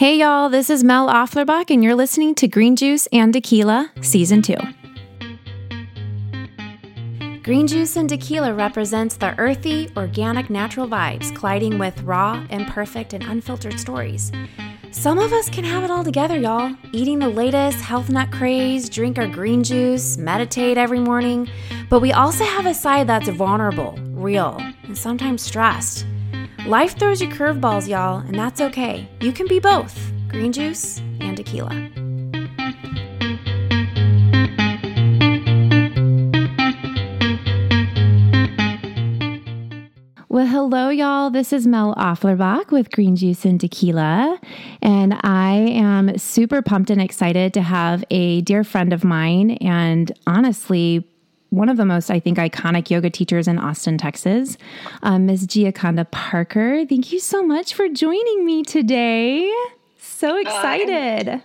Hey y'all, this is Mel Offlerbach, and you're listening to Green Juice and Tequila, Season 2. Green Juice and Tequila represents the earthy, organic, natural vibes colliding with raw, imperfect, and unfiltered stories. Some of us can have it all together, y'all. Eating the latest health nut craze, drink our green juice, meditate every morning. But we also have a side that's vulnerable, real, and sometimes stressed. Life throws you curveballs, y'all, and that's okay. You can be both green juice and tequila. Well, hello, y'all. This is Mel Offlerbach with Green Juice and Tequila. And I am super pumped and excited to have a dear friend of mine and honestly, one of the most, I think, iconic yoga teachers in Austin, Texas, um, Ms. Gioconda Parker. Thank you so much for joining me today. So excited. Uh,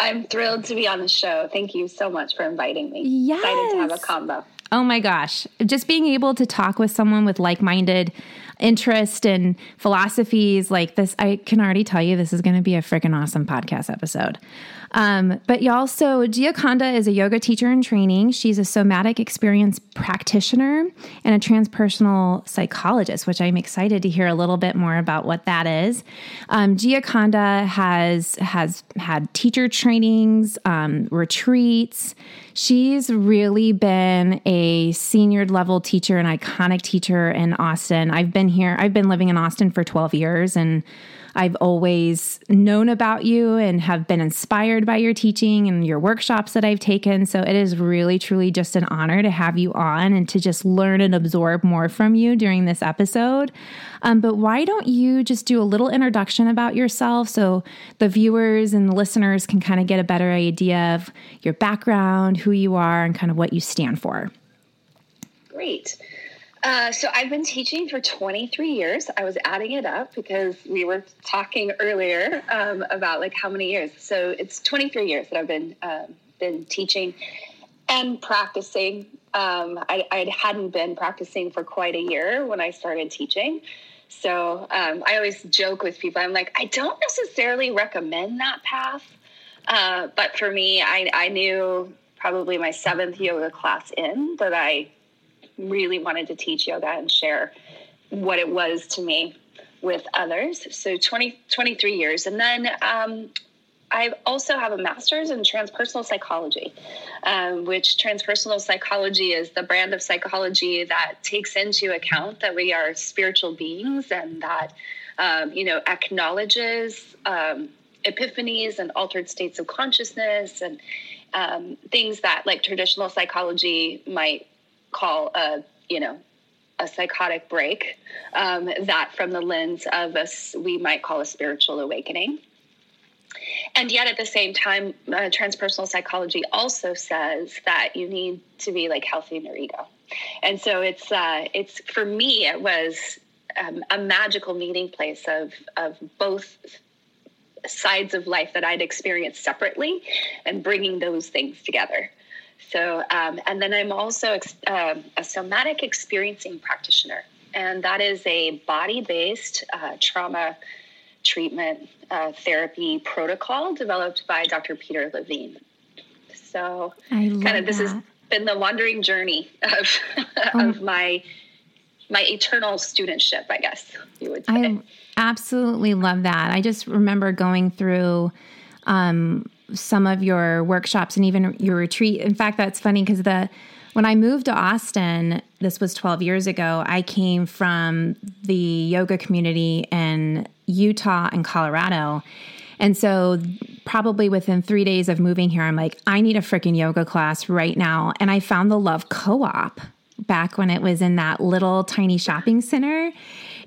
I'm, I'm, thrilled to be on the show. Thank you so much for inviting me. Yes. Excited to have a combo. Oh my gosh. Just being able to talk with someone with like minded interest and philosophies like this, I can already tell you this is going to be a freaking awesome podcast episode. Um, but y'all, so Gioconda is a yoga teacher in training. She's a somatic experience practitioner and a transpersonal psychologist, which I'm excited to hear a little bit more about what that is. Um, has has had teacher trainings, um, retreats. She's really been a senior level teacher, an iconic teacher in Austin. I've been here. I've been living in Austin for 12 years, and I've always known about you and have been inspired by your teaching and your workshops that I've taken. So it is really, truly just an honor to have you on and to just learn and absorb more from you during this episode. Um, but why don't you just do a little introduction about yourself so the viewers and the listeners can kind of get a better idea of your background, who you are, and kind of what you stand for? Great. Uh, so I've been teaching for 23 years. I was adding it up because we were talking earlier um, about like how many years. So it's 23 years that I've been um, been teaching and practicing. Um, I, I, hadn't been practicing for quite a year when I started teaching. So um, I always joke with people. I'm like, I don't necessarily recommend that path, uh, but for me, I, I knew probably my seventh yoga class in that I really wanted to teach yoga and share what it was to me with others. So 20, 23 years. And then um, I also have a master's in transpersonal psychology, um, which transpersonal psychology is the brand of psychology that takes into account that we are spiritual beings and that, um, you know, acknowledges um, epiphanies and altered states of consciousness and um, things that like traditional psychology might call a you know a psychotic break um, that from the lens of us we might call a spiritual awakening and yet at the same time uh, transpersonal psychology also says that you need to be like healthy in your ego and so it's uh, it's for me it was um, a magical meeting place of of both sides of life that I'd experienced separately and bringing those things together. So, um, and then I'm also uh, a somatic experiencing practitioner, and that is a body based uh, trauma treatment uh, therapy protocol developed by Dr. Peter Levine. So, kind of this has been the wandering journey of, oh. of my my eternal studentship, I guess you would say. I absolutely love that. I just remember going through um, some of your workshops and even your retreat. In fact, that's funny because the when I moved to Austin, this was 12 years ago, I came from the yoga community in Utah and Colorado. And so, probably within three days of moving here, I'm like, I need a freaking yoga class right now. And I found the Love Co op back when it was in that little tiny shopping center.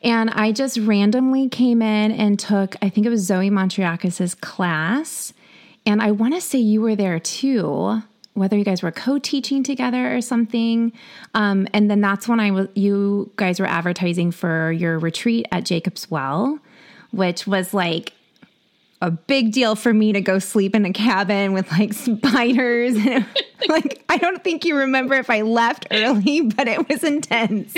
And I just randomly came in and took, I think it was Zoe Montriakis's class. And I want to say you were there too, whether you guys were co-teaching together or something. Um, and then that's when I was, you guys were advertising for your retreat at Jacob's Well, which was like a big deal for me to go sleep in a cabin with like spiders. and like I don't think you remember if I left early, but it was intense.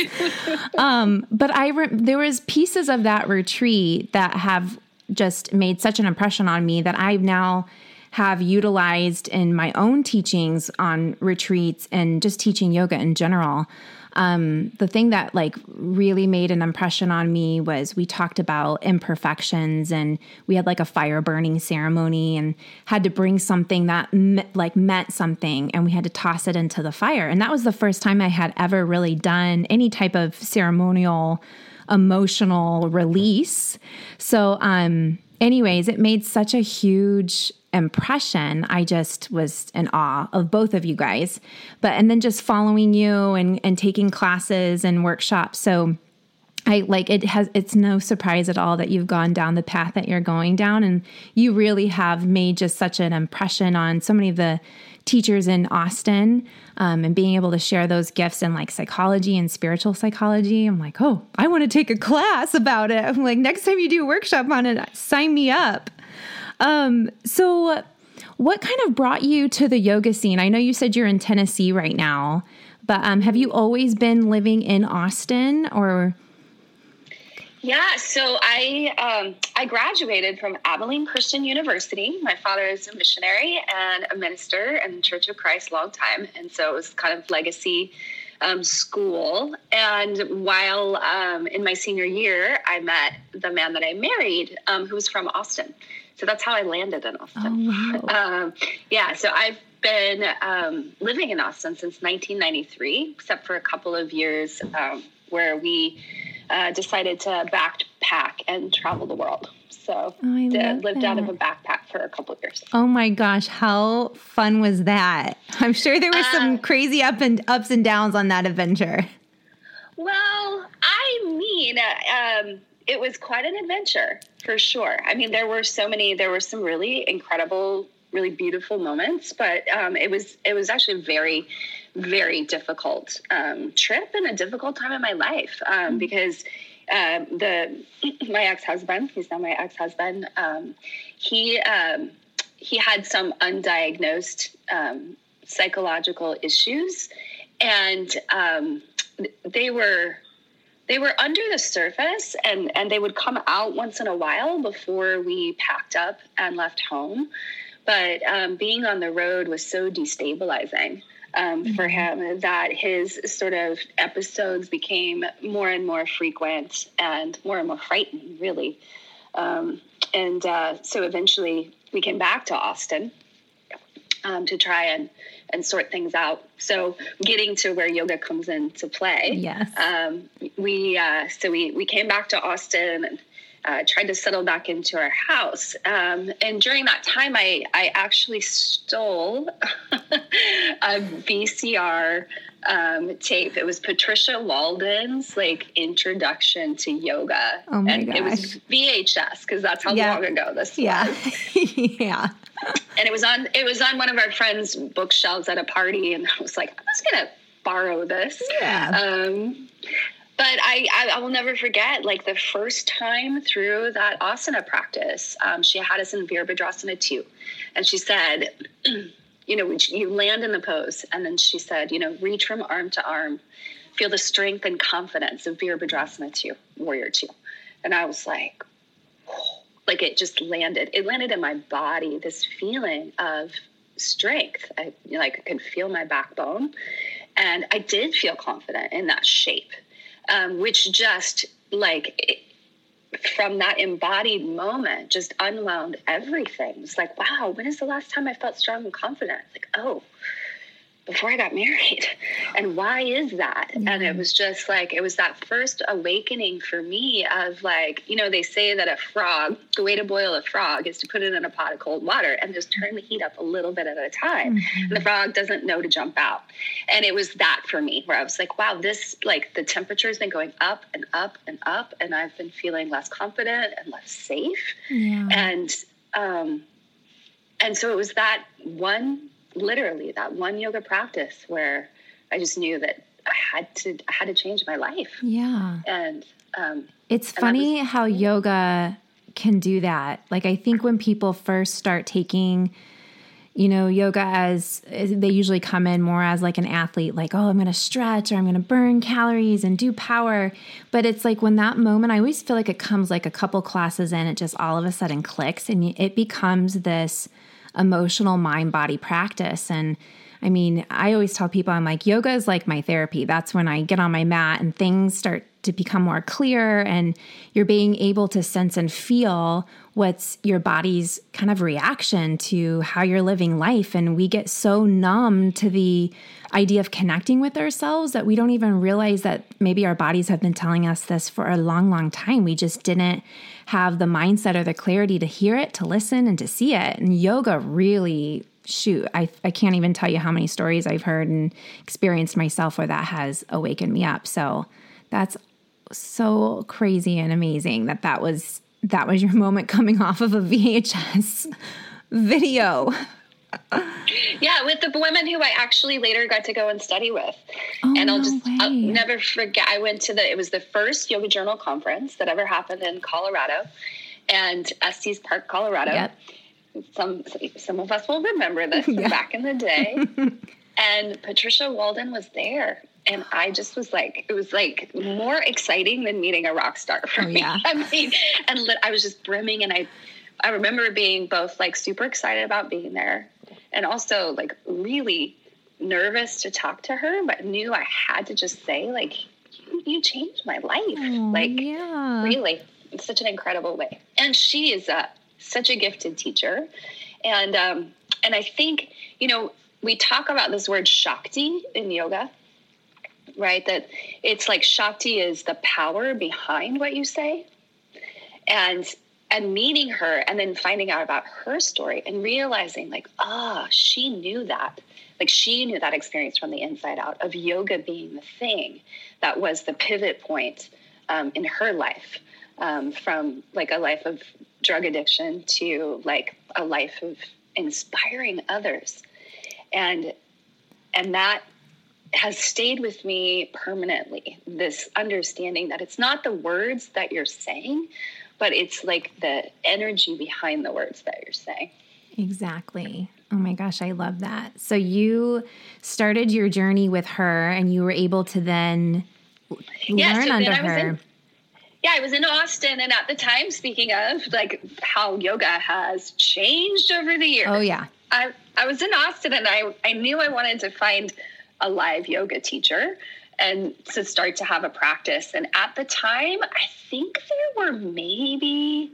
Um, but I re- there was pieces of that retreat that have just made such an impression on me that I've now have utilized in my own teachings on retreats and just teaching yoga in general. Um, the thing that like really made an impression on me was we talked about imperfections and we had like a fire burning ceremony and had to bring something that me- like meant something and we had to toss it into the fire and that was the first time i had ever really done any type of ceremonial emotional release so um anyways it made such a huge impression, I just was in awe of both of you guys. But and then just following you and and taking classes and workshops. So I like it has it's no surprise at all that you've gone down the path that you're going down and you really have made just such an impression on so many of the teachers in Austin um, and being able to share those gifts in like psychology and spiritual psychology. I'm like, oh, I want to take a class about it. I'm like, next time you do a workshop on it, sign me up. Um, so what kind of brought you to the yoga scene? I know you said you're in Tennessee right now, but um, have you always been living in Austin or? Yeah, so I um, I graduated from Abilene Christian University. My father is a missionary and a minister in the Church of Christ, long time, and so it was kind of legacy um, school. And while um, in my senior year, I met the man that I married, um, who was from Austin. So that's how I landed in Austin. Oh, wow. um, yeah, so I've been um, living in Austin since 1993, except for a couple of years um, where we uh, decided to backpack and travel the world. So oh, lived that. out of a backpack for a couple of years. Oh my gosh, how fun was that? I'm sure there were some uh, crazy up and ups and downs on that adventure. Well, I mean, um, it was quite an adventure for sure. I mean, there were so many. There were some really incredible, really beautiful moments, but um, it was it was actually very, very difficult um, trip and a difficult time in my life um, mm-hmm. because. Uh, the my ex husband, he's now my ex husband. Um, he um, he had some undiagnosed um, psychological issues, and they were they were under the surface and and they would come out once in a while before we packed up and left home but um, being on the road was so destabilizing um, mm-hmm. for him that his sort of episodes became more and more frequent and more and more frightening really um, and uh, so eventually we came back to austin um, to try and and sort things out. So getting to where yoga comes into play. Yes. Um, we uh, so we we came back to Austin and uh, tried to settle back into our house. Um, and during that time, I I actually stole a VCR um, tape. It was Patricia Walden's like introduction to yoga. Oh my and gosh. It was VHS because that's how yeah. long ago this yeah. was. yeah. And it was on it was on one of our friends' bookshelves at a party, and I was like, I'm just gonna borrow this. Yeah. Um, but I, I, I, will never forget like the first time through that asana practice um, she had us in virabhadrasana 2 and she said you know, you land in the pose. And then she said, you know, reach from arm to arm, feel the strength and confidence of Virabhadrasana 2, Warrior 2. And I was like, like it just landed. It landed in my body, this feeling of strength. I like I could feel my backbone. And I did feel confident in that shape, um, which just like from that embodied moment just unwound everything. It's like, wow, when is the last time I felt strong and confident? Like, oh, before I got married. And why is that? Mm-hmm. And it was just like, it was that first awakening for me of like, you know, they say that a frog, the way to boil a frog is to put it in a pot of cold water and just turn the heat up a little bit at a time. Mm-hmm. And the frog doesn't know to jump out. And it was that for me where I was like, wow, this, like, the temperature has been going up and up and up. And I've been feeling less confident and less safe. Yeah. And, um, and so it was that one literally that one yoga practice where I just knew that I had to I had to change my life. Yeah. And um, it's and funny was, how yoga can do that. Like I think when people first start taking you know, yoga as they usually come in more as like an athlete, like, oh, I'm going to stretch or I'm going to burn calories and do power. But it's like when that moment, I always feel like it comes like a couple classes in, it just all of a sudden clicks and it becomes this emotional mind body practice. And I mean, I always tell people, I'm like, yoga is like my therapy. That's when I get on my mat and things start to become more clear and you're being able to sense and feel what's your body's kind of reaction to how you're living life and we get so numb to the idea of connecting with ourselves that we don't even realize that maybe our bodies have been telling us this for a long long time we just didn't have the mindset or the clarity to hear it to listen and to see it and yoga really shoot I, I can't even tell you how many stories i've heard and experienced myself where that has awakened me up so that's so crazy and amazing that that was that was your moment coming off of a VHS video. Yeah, with the women who I actually later got to go and study with. Oh, and I'll just I'll never forget I went to the it was the first yoga journal conference that ever happened in Colorado and Estes Park, Colorado. Yep. Some some of us will remember this yeah. back in the day. and Patricia Walden was there and I just was like, it was like more exciting than meeting a rock star for oh, me. Yeah. I mean, and I was just brimming, and I, I remember being both like super excited about being there, and also like really nervous to talk to her, but knew I had to just say like, you, you changed my life, oh, like yeah. really, in such an incredible way. And she is a such a gifted teacher, and um, and I think you know we talk about this word shakti in yoga right? That it's like Shakti is the power behind what you say. And and meeting her and then finding out about her story and realizing like, ah, oh, she knew that. Like she knew that experience from the inside out of yoga being the thing that was the pivot point um, in her life um, from like a life of drug addiction to like a life of inspiring others. And and that has stayed with me permanently this understanding that it's not the words that you're saying but it's like the energy behind the words that you're saying. Exactly. Oh my gosh i love that. So you started your journey with her and you were able to then yeah, learn so under her. in, yeah i was in austin and at the time speaking of like how yoga has changed over the years. Oh yeah. I i was in austin and i i knew i wanted to find a live yoga teacher and to start to have a practice. And at the time, I think there were maybe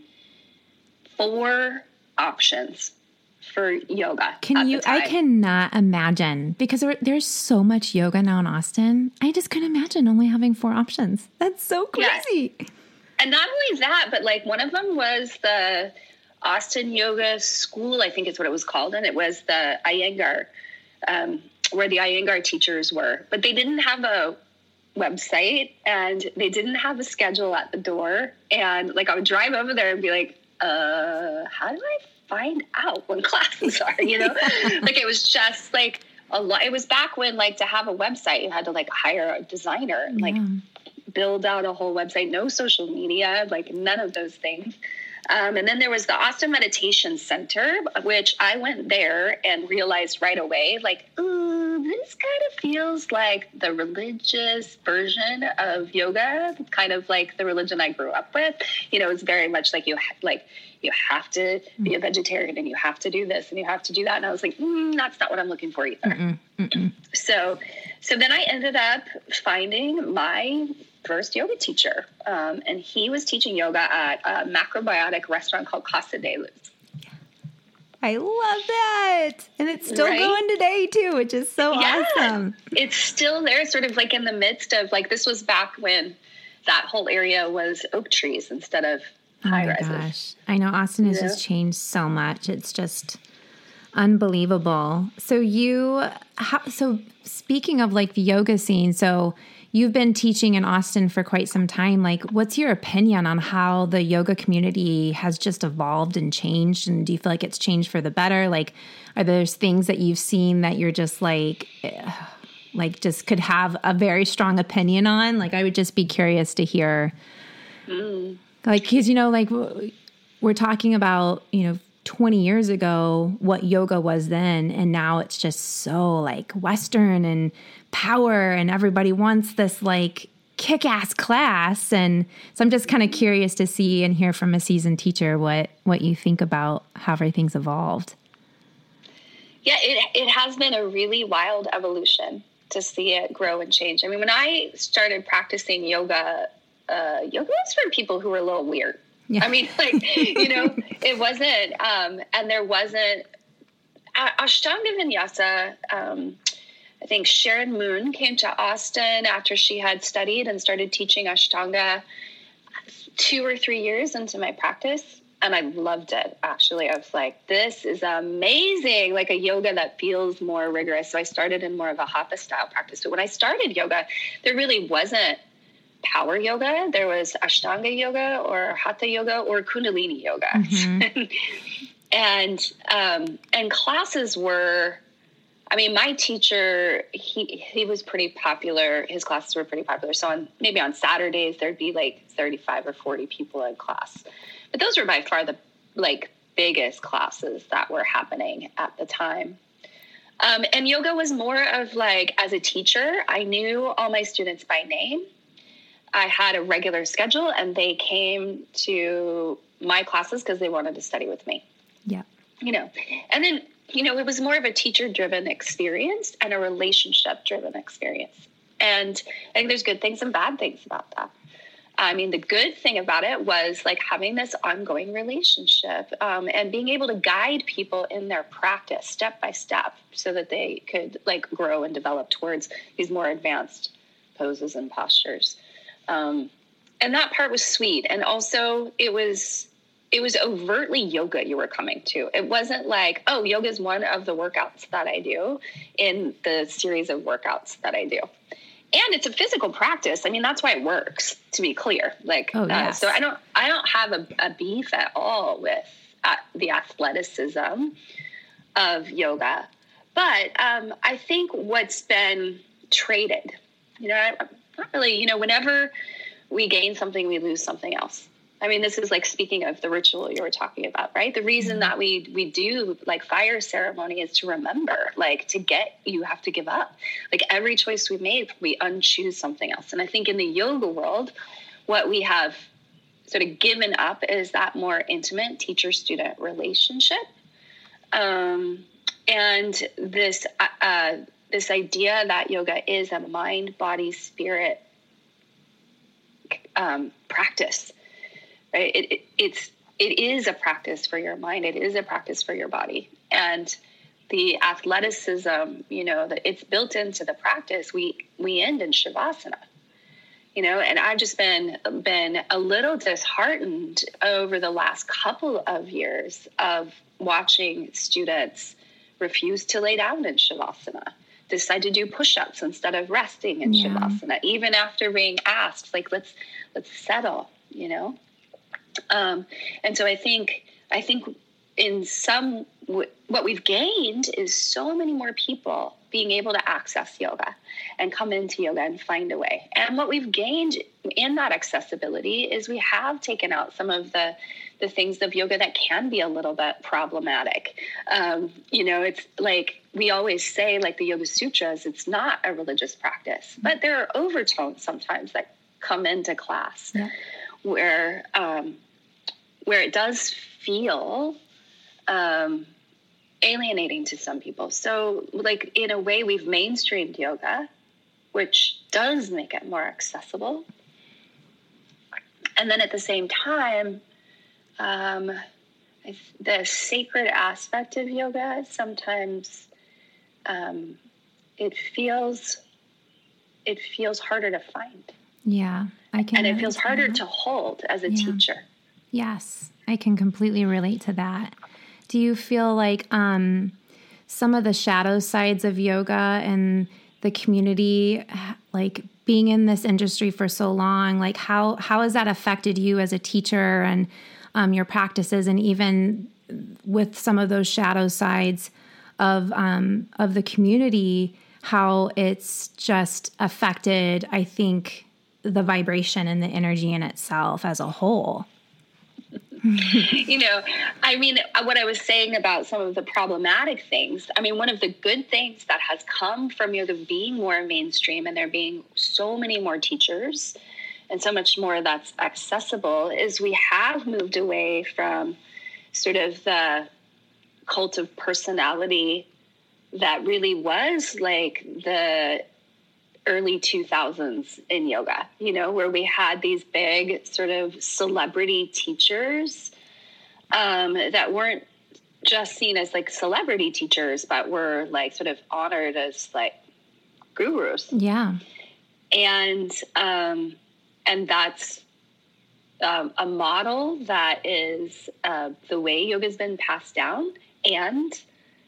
four options for yoga. Can you? I cannot imagine because there, there's so much yoga now in Austin. I just couldn't imagine only having four options. That's so crazy. Yes. And not only that, but like one of them was the Austin Yoga School, I think is what it was called, and it was the Iyengar um, where the Iyengar teachers were, but they didn't have a website and they didn't have a schedule at the door. And like I would drive over there and be like, uh, how do I find out when classes are? You know, like it was just like a lot. It was back when like to have a website, you had to like hire a designer and like build out a whole website, no social media, like none of those things. Um, and then there was the Austin Meditation Center, which I went there and realized right away, like, ooh, this kind of feels like the religious version of yoga, kind of like the religion I grew up with. You know, it's very much like you ha- like you have to be a vegetarian and you have to do this and you have to do that. And I was like, mm, that's not what I'm looking for either. Mm-mm, mm-mm. So, so then I ended up finding my first yoga teacher. Um, and he was teaching yoga at a macrobiotic restaurant called Casa de Luz. I love that. And it's still right? going today too, which is so yeah, awesome. It's still there, sort of like in the midst of like this was back when that whole area was oak trees instead of oh high rises. Gosh. I know Austin has yeah. just changed so much. It's just unbelievable. So you how, so speaking of like the yoga scene, so you've been teaching in Austin for quite some time. Like, what's your opinion on how the yoga community has just evolved and changed? And do you feel like it's changed for the better? Like, are there things that you've seen that you're just like, like, just could have a very strong opinion on? Like, I would just be curious to hear. Mm. Like, because, you know, like, we're talking about, you know, 20 years ago what yoga was then and now it's just so like western and power and everybody wants this like kick-ass class. And so i'm just kind of curious to see and hear from a seasoned teacher what what you think about how everything's evolved. Yeah it, it has been a really wild evolution to see it grow and change. I mean when i started practicing yoga uh, yoga was for people who were a little weird yeah. I mean, like, you know, it wasn't, um, and there wasn't, Ashtanga Vinyasa, um, I think Sharon Moon came to Austin after she had studied and started teaching Ashtanga two or three years into my practice. And I loved it, actually. I was like, this is amazing, like a yoga that feels more rigorous. So I started in more of a hatha style practice. But when I started yoga, there really wasn't power yoga. There was Ashtanga yoga or Hatha yoga or Kundalini yoga. Mm-hmm. and um, and classes were I mean, my teacher, he he was pretty popular. His classes were pretty popular. So on maybe on Saturdays there'd be like 35 or 40 people in class. But those were by far the like biggest classes that were happening at the time. Um, and yoga was more of like as a teacher, I knew all my students by name. I had a regular schedule and they came to my classes because they wanted to study with me. Yeah. You know, and then, you know, it was more of a teacher driven experience and a relationship driven experience. And I think there's good things and bad things about that. I mean, the good thing about it was like having this ongoing relationship um, and being able to guide people in their practice step by step so that they could like grow and develop towards these more advanced poses and postures um, and that part was sweet. And also it was it was overtly yoga you were coming to. It wasn't like oh yoga is one of the workouts that i do in the series of workouts that i do. And it's a physical practice. I mean that's why it works to be clear. Like oh, yes. uh, so i don't i don't have a, a beef at all with uh, the athleticism of yoga. But um, i think what's been traded you know I, not really. You know, whenever we gain something, we lose something else. I mean, this is like speaking of the ritual you were talking about, right? The reason that we we do like fire ceremony is to remember, like to get you have to give up. Like every choice we made, we unchoose something else. And I think in the yoga world, what we have sort of given up is that more intimate teacher student relationship. Um, and this uh, uh this idea that yoga is a mind, body, spirit um, practice, right? It, it, it's it is a practice for your mind. It is a practice for your body, and the athleticism, you know, that it's built into the practice. We we end in shavasana, you know, and I've just been been a little disheartened over the last couple of years of watching students refuse to lay down in shavasana decide to do push-ups instead of resting in yeah. shavasana even after being asked like let's let's settle you know um, and so i think i think in some what we've gained is so many more people being able to access yoga and come into yoga and find a way and what we've gained in that accessibility is we have taken out some of the the things of yoga that can be a little bit problematic. Um, you know, it's like we always say, like the Yoga Sutras, it's not a religious practice, but there are overtones sometimes that come into class yeah. where um, where it does feel um, alienating to some people. So, like in a way, we've mainstreamed yoga, which does make it more accessible. And then at the same time, um, the sacred aspect of yoga sometimes um, it feels it feels harder to find. Yeah, I can, and it feels harder that. to hold as a yeah. teacher. Yes, I can completely relate to that. Do you feel like um, some of the shadow sides of yoga and the community, like being in this industry for so long, like how how has that affected you as a teacher and um, your practices and even with some of those shadow sides of um, of the community how it's just affected i think the vibration and the energy in itself as a whole. You know, I mean, what I was saying about some of the problematic things, I mean, one of the good things that has come from yoga being more mainstream and there being so many more teachers and so much more that's accessible is we have moved away from sort of the cult of personality that really was like the early 2000s in yoga, you know, where we had these big sort of celebrity teachers um, that weren't just seen as like celebrity teachers, but were like sort of honored as like gurus. Yeah. And, um, and that's um, a model that is uh, the way yoga's been passed down. And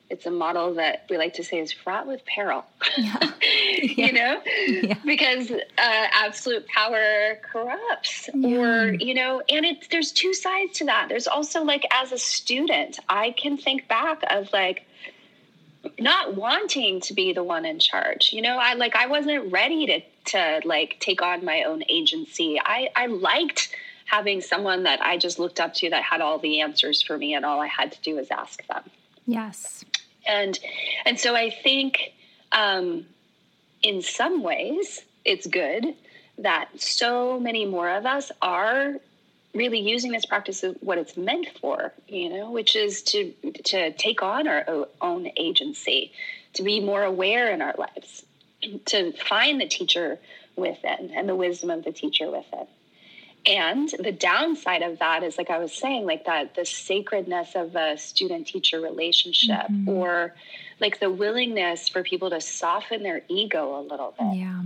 it's a model that we like to say is fraught with peril. Yeah. you know, yeah. because uh, absolute power corrupts, yeah. or you know, and it's there's two sides to that. There's also like as a student, I can think back of like not wanting to be the one in charge. You know, I like I wasn't ready to to like take on my own agency. I I liked having someone that I just looked up to that had all the answers for me and all I had to do was ask them. Yes and and so I think um, in some ways it's good that so many more of us are really using this practice of what it's meant for you know which is to to take on our own agency to be more aware in our lives to find the teacher within and the wisdom of the teacher within and the downside of that is like i was saying like that the sacredness of a student teacher relationship mm-hmm. or like the willingness for people to soften their ego a little bit. Yeah.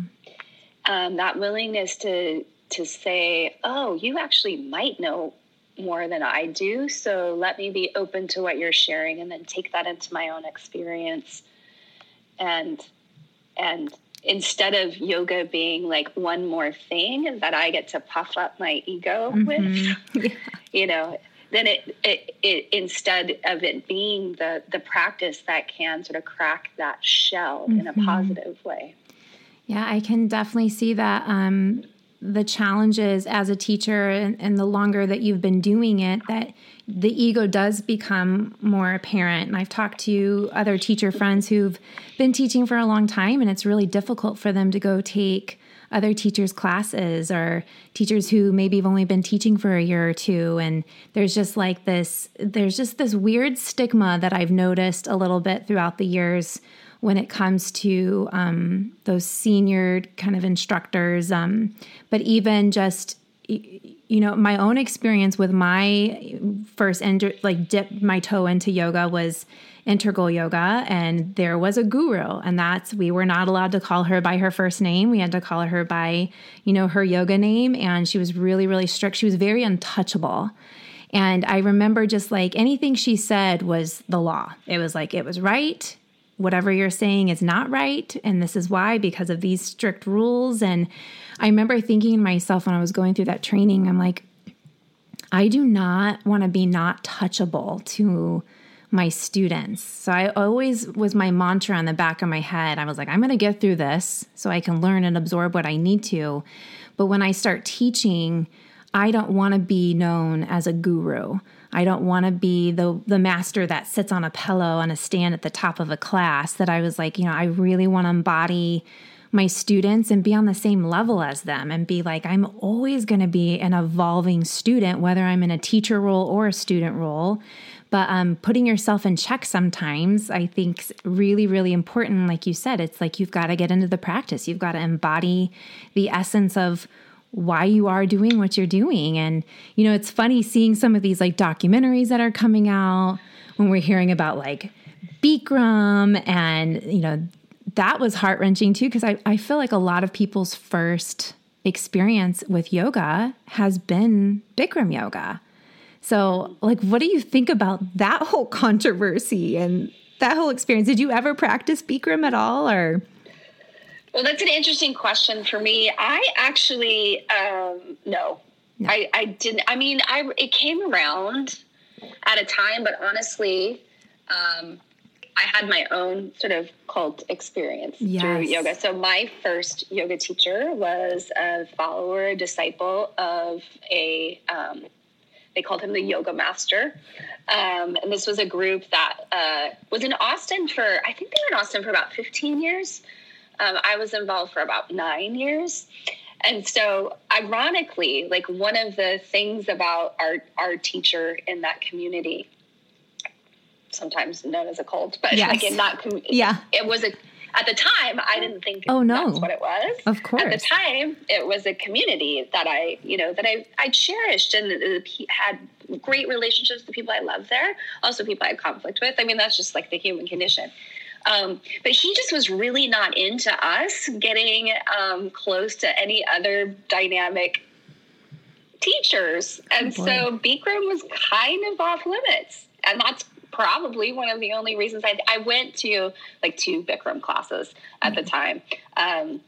Um, that willingness to to say oh you actually might know more than i do so let me be open to what you're sharing and then take that into my own experience. And and instead of yoga being like one more thing that I get to puff up my ego mm-hmm. with, yeah. you know, then it, it, it, instead of it being the the practice that can sort of crack that shell mm-hmm. in a mm-hmm. positive way. Yeah, I can definitely see that. Um, the challenges as a teacher and, and, the longer that you've been doing it that the ego does become more apparent and i've talked to other teacher friends who've been teaching for a long time and it's really difficult for them to go take other teachers classes or teachers who maybe have only been teaching for a year or two and there's just like this there's just this weird stigma that i've noticed a little bit throughout the years when it comes to um, those senior kind of instructors. Um, but even just, you know, my own experience with my first enter, like dip my toe into yoga was integral yoga and there was a guru and that's we were not allowed to call her by her first name we had to call her by you know her yoga name and she was really really strict she was very untouchable and i remember just like anything she said was the law it was like it was right whatever you're saying is not right. And this is why, because of these strict rules. And I remember thinking to myself when I was going through that training, I'm like, I do not want to be not touchable to my students. So I always was my mantra on the back of my head. I was like, I'm going to get through this so I can learn and absorb what I need to. But when I start teaching, I don't want to be known as a guru. I don't want to be the the master that sits on a pillow on a stand at the top of a class. That I was like, you know, I really want to embody my students and be on the same level as them and be like, I'm always going to be an evolving student, whether I'm in a teacher role or a student role. But um, putting yourself in check sometimes, I think, is really, really important. Like you said, it's like you've got to get into the practice. You've got to embody the essence of why you are doing what you're doing. And, you know, it's funny seeing some of these like documentaries that are coming out when we're hearing about like Bikram and, you know, that was heart wrenching too, because I, I feel like a lot of people's first experience with yoga has been Bikram yoga. So, like, what do you think about that whole controversy and that whole experience? Did you ever practice Bikram at all or? Well, that's an interesting question for me. I actually, um, no, no. I, I didn't. I mean, I it came around at a time, but honestly, um, I had my own sort of cult experience yes. through yoga. So my first yoga teacher was a follower, a disciple of a um, they called him the yoga master. Um, and this was a group that uh, was in Austin for, I think they were in Austin for about 15 years. Um, I was involved for about nine years. And so, ironically, like one of the things about our, our teacher in that community, sometimes known as a cult, but yes. like that community, yeah, it was a at the time i didn't think oh no. that's what it was. Of course at the time it was a community that i you know that i i cherished and had great relationships with the people i love there also people i had conflict with. I mean that's just like the human condition. Um, but he just was really not into us getting um, close to any other dynamic teachers. And oh so bikram was kind of off limits. And that's probably one of the only reasons I, I went to like two Bikram classes at the time. Um,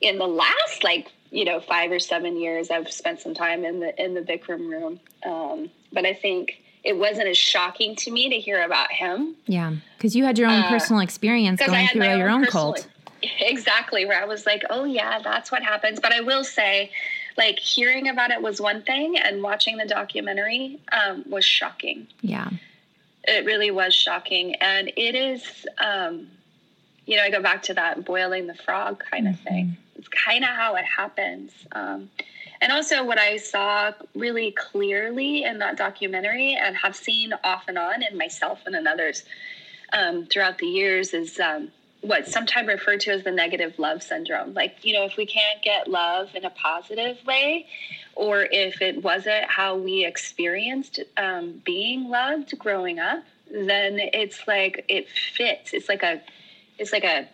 in the last like you know five or seven years, I've spent some time in the in the Bikram room, um, but I think it wasn't as shocking to me to hear about him. Yeah, because you had your own uh, personal experience going through your own, own cult. Exactly, where I was like, oh yeah, that's what happens. But I will say, like hearing about it was one thing, and watching the documentary um, was shocking. Yeah it really was shocking. And it is, um, you know, I go back to that boiling the frog kind of mm-hmm. thing. It's kind of how it happens. Um, and also, what I saw really clearly in that documentary and have seen off and on in myself and in others um, throughout the years is um, what's sometimes referred to as the negative love syndrome. Like, you know, if we can't get love in a positive way, or if it wasn't how we experienced um, being loved growing up, then it's like it fits. It's like a, it's like a,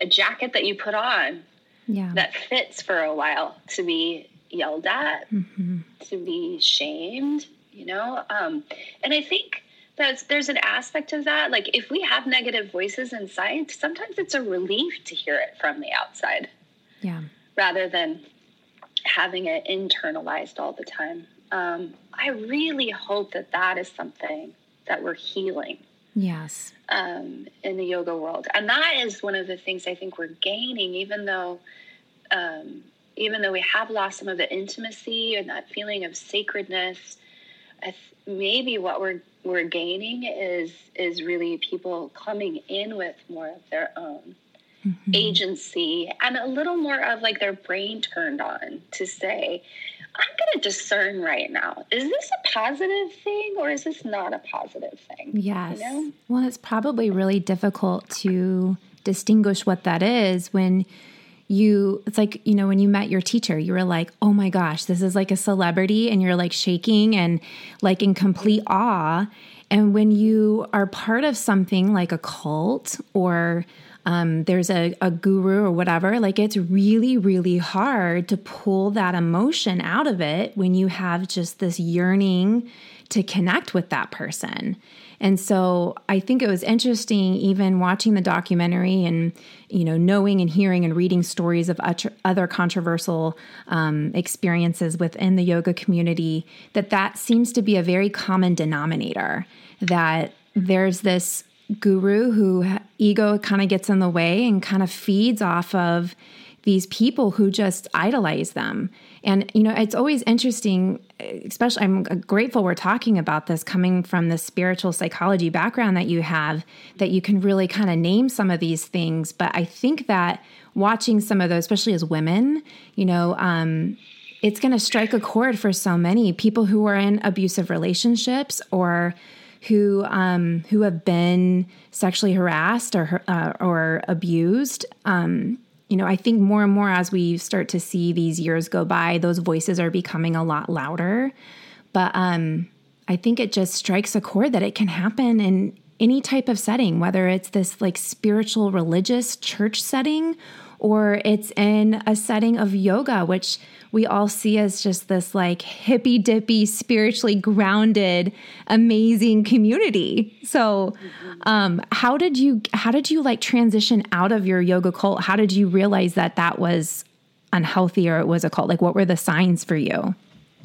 a jacket that you put on yeah. that fits for a while to be yelled at, mm-hmm. to be shamed, you know? Um, and I think that's there's an aspect of that like if we have negative voices inside sometimes it's a relief to hear it from the outside yeah rather than having it internalized all the time. Um, i really hope that that is something that we're healing yes. um, in the yoga world. And that is one of the things i think we're gaining even though um, even though we have lost some of the intimacy and that feeling of sacredness th- maybe what we're we're gaining is is really people coming in with more of their own mm-hmm. agency and a little more of like their brain turned on to say i'm going to discern right now is this a positive thing or is this not a positive thing yes you know? well it's probably really difficult to distinguish what that is when you it's like you know when you met your teacher you were like oh my gosh this is like a celebrity and you're like shaking and like in complete awe and when you are part of something like a cult or um, there's a, a guru or whatever, like it's really, really hard to pull that emotion out of it when you have just this yearning to connect with that person. And so I think it was interesting, even watching the documentary and you know knowing and hearing and reading stories of other controversial um, experiences within the yoga community. That that seems to be a very common denominator. That there's this guru who ego kind of gets in the way and kind of feeds off of these people who just idolize them. And, you know, it's always interesting, especially, I'm grateful we're talking about this coming from the spiritual psychology background that you have, that you can really kind of name some of these things. But I think that watching some of those, especially as women, you know, um, it's going to strike a chord for so many people who are in abusive relationships or who um, who have been sexually harassed or uh, or abused. Um, you know, I think more and more as we start to see these years go by, those voices are becoming a lot louder. But um, I think it just strikes a chord that it can happen in any type of setting, whether it's this like spiritual religious church setting or it's in a setting of yoga, which we all see as just this like hippy dippy, spiritually grounded, amazing community. So, um, how did you how did you like transition out of your yoga cult? How did you realize that that was unhealthy or it was a cult? Like, what were the signs for you?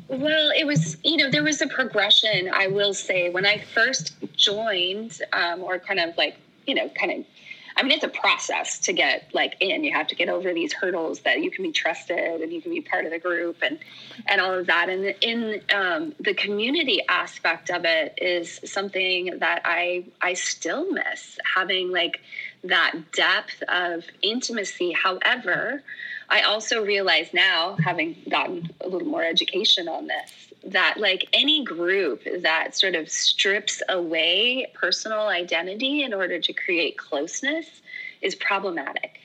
Well, it was, you know, there was a progression, I will say. When I first joined, um, or kind of like, you know, kind of I mean, it's a process to get like in. You have to get over these hurdles that you can be trusted and you can be part of the group and and all of that. And in um, the community aspect of it is something that I I still miss having like that depth of intimacy. However, I also realize now, having gotten a little more education on this, that like any group that sort of strips away personal identity in order to create closeness is problematic.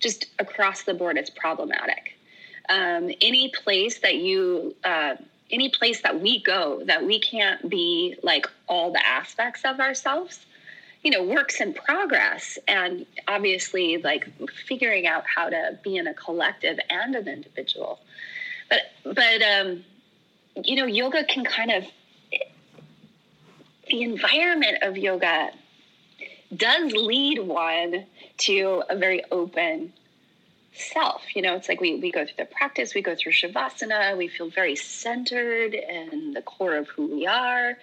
Just across the board, it's problematic. Um, any place that you, uh, any place that we go that we can't be like all the aspects of ourselves, you know, works in progress. And obviously, like figuring out how to be in a collective and an individual. But, but, um, you know, yoga can kind of, the environment of yoga does lead one to a very open self. You know, it's like we, we go through the practice, we go through Shavasana, we feel very centered in the core of who we are,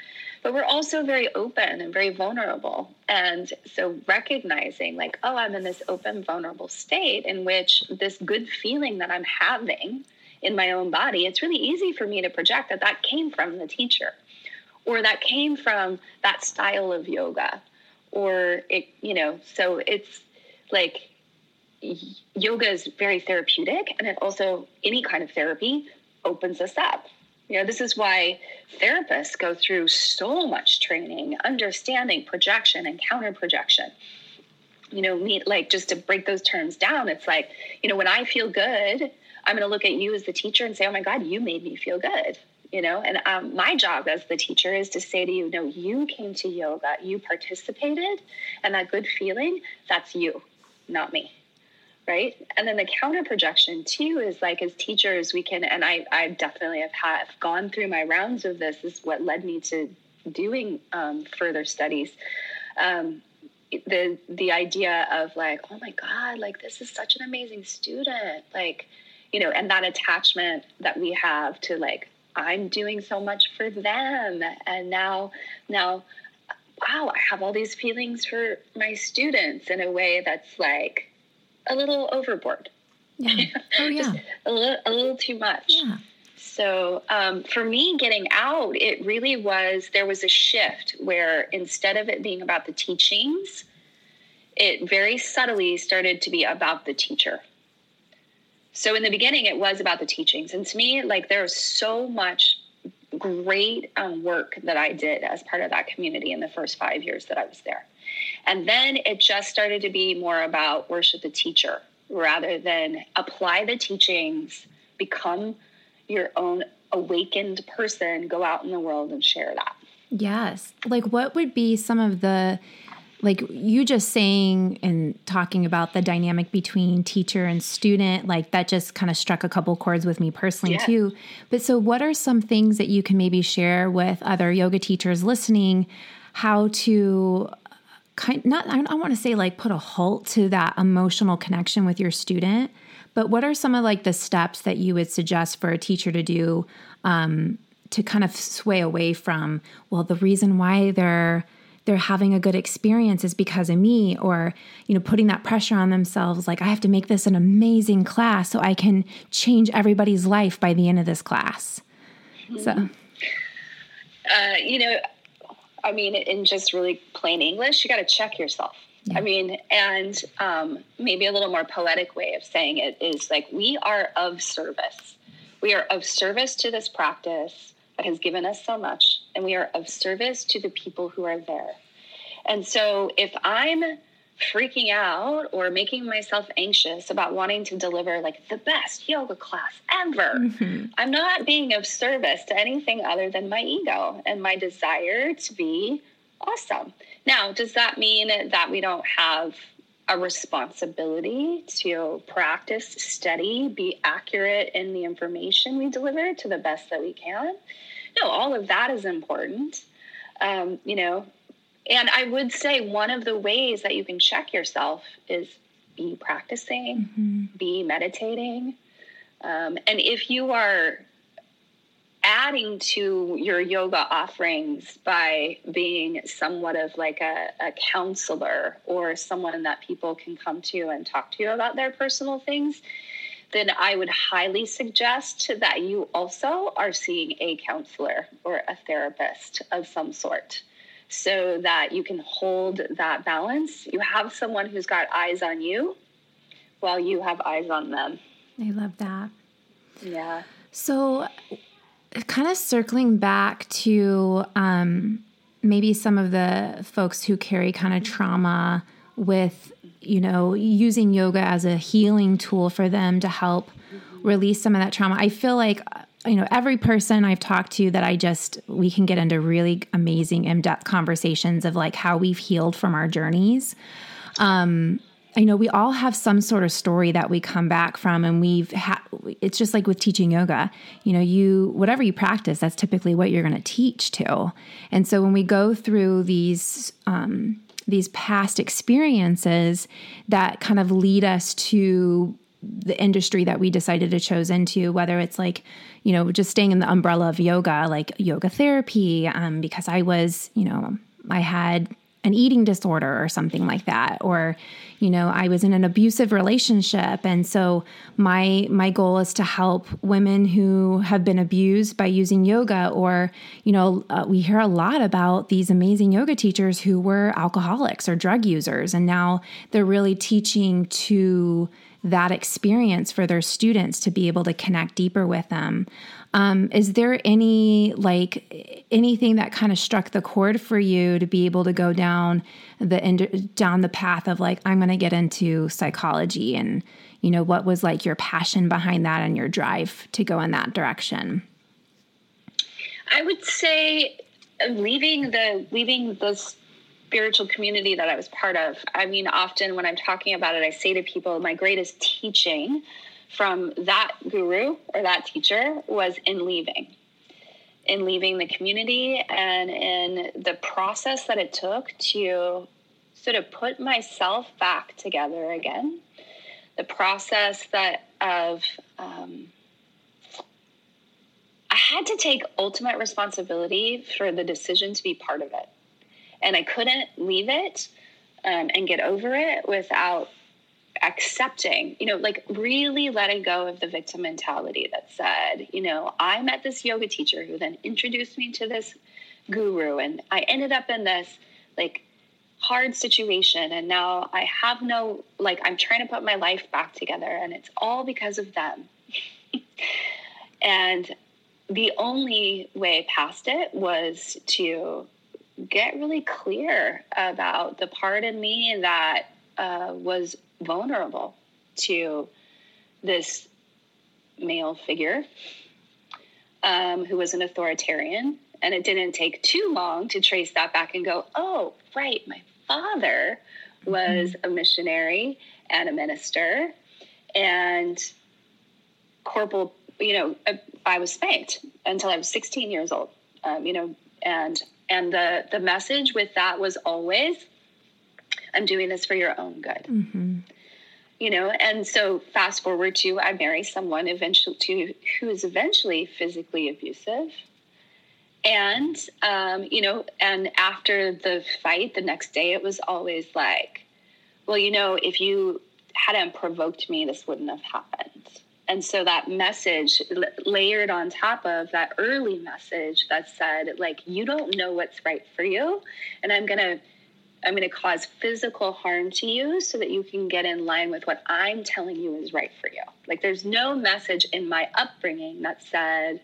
but we're also very open and very vulnerable. And so recognizing, like, oh, I'm in this open, vulnerable state in which this good feeling that I'm having in my own body, it's really easy for me to project that that came from the teacher or that came from that style of yoga or it, you know, so it's like yoga is very therapeutic and it also any kind of therapy opens us up. You know this is why therapists go through so much training understanding projection and counter projection. You know me like just to break those terms down it's like you know when i feel good I'm going to look at you as the teacher and say, oh my God, you made me feel good. You know, and um, my job as the teacher is to say to you, no, you came to yoga, you participated, and that good feeling, that's you, not me right and then the counter projection too is like as teachers we can and i i definitely have have gone through my rounds of this, this is what led me to doing um, further studies um, the the idea of like oh my god like this is such an amazing student like you know, and that attachment that we have to like, I'm doing so much for them. And now, now, wow, I have all these feelings for my students in a way that's like a little overboard. Yeah. Oh, yeah. a, little, a little too much. Yeah. So um, for me, getting out, it really was, there was a shift where instead of it being about the teachings, it very subtly started to be about the teacher. So in the beginning, it was about the teachings. And to me, like there was so much great um, work that I did as part of that community in the first five years that I was there. And then it just started to be more about worship the teacher rather than apply the teachings, become your own awakened person, go out in the world and share that. Yes. Like, what would be some of the like you just saying and talking about the dynamic between teacher and student like that just kind of struck a couple chords with me personally yeah. too but so what are some things that you can maybe share with other yoga teachers listening how to kind not i don't want to say like put a halt to that emotional connection with your student but what are some of like the steps that you would suggest for a teacher to do um, to kind of sway away from well the reason why they're they're having a good experience is because of me or you know putting that pressure on themselves like i have to make this an amazing class so i can change everybody's life by the end of this class mm-hmm. so uh, you know i mean in just really plain english you got to check yourself yeah. I mean, and um, maybe a little more poetic way of saying it is like we are of service. We are of service to this practice that has given us so much, and we are of service to the people who are there. And so if I'm freaking out or making myself anxious about wanting to deliver like the best yoga class ever, mm-hmm. I'm not being of service to anything other than my ego and my desire to be awesome. Now, does that mean that we don't have a responsibility to practice, study, be accurate in the information we deliver to the best that we can. No, all of that is important. Um, you know, and I would say one of the ways that you can check yourself is be practicing, mm-hmm. be meditating. Um, and if you are adding to your yoga offerings by being somewhat of like a, a, counselor or someone that people can come to and talk to you about their personal things, then I would highly suggest that you also are seeing a counselor or a therapist of some sort so that you can hold that balance. You have someone who's got eyes on you while you have eyes on them. I love that. Yeah. So, kind of circling back to um, maybe some of the folks who carry kind of trauma with, you know, using yoga as a healing tool for them to help release some of that trauma. I feel like, you know, every person I've talked to that I just, we can get into really amazing in depth conversations of like how we've healed from our journeys. Um, I know we all have some sort of story that we come back from, and we've had. It's just like with teaching yoga. You know, you whatever you practice, that's typically what you're going to teach to. And so when we go through these um, these past experiences that kind of lead us to the industry that we decided to choose into, whether it's like, you know, just staying in the umbrella of yoga, like yoga therapy, um, because I was, you know, I had an eating disorder or something like that or you know i was in an abusive relationship. And so my my goal is to help women who have been abused by using yoga or you know uh, we hear a lot about these amazing yoga teachers who were alcoholics or drug users. And now they're really teaching to that experience for their students to be able to connect deeper with them um, is there any like anything that kind of struck the chord for you to be able to go down the end, down the path of like I'm going to get into psychology and you know what was like your passion behind that and your drive to go in that direction? I would say leaving the leaving the spiritual community that I was part of. I mean, often when I'm talking about it, I say to people, my greatest teaching from that guru or that teacher was in leaving in leaving the community and in the process that it took to sort of put myself back together again. The process that of um, i had to take ultimate responsibility for the decision to be part of it. And i couldn't leave it um, and get over it without accepting, you know, like really letting go of the victim mentality that said, you know, I met this yoga teacher who then introduced me to this guru and I ended up in this like hard situation and now I have no like I'm trying to put my life back together and it's all because of them. and the only way past it was to get really clear about the part of me that uh, was vulnerable to this male figure um, who was an authoritarian. And it didn't take too long to trace that back and go, oh, right, my father was mm-hmm. a missionary and a minister. And corporal, you know, I was spanked until I was 16 years old, um, you know, and and the the message with that was always I'm doing this for your own good. Mm-hmm. You know, and so fast forward to I marry someone eventually to who is eventually physically abusive. And um, you know, and after the fight, the next day it was always like, well, you know, if you hadn't provoked me, this wouldn't have happened. And so that message layered on top of that early message that said, like, you don't know what's right for you. And I'm going to I'm going to cause physical harm to you so that you can get in line with what I'm telling you is right for you. Like, there's no message in my upbringing that said,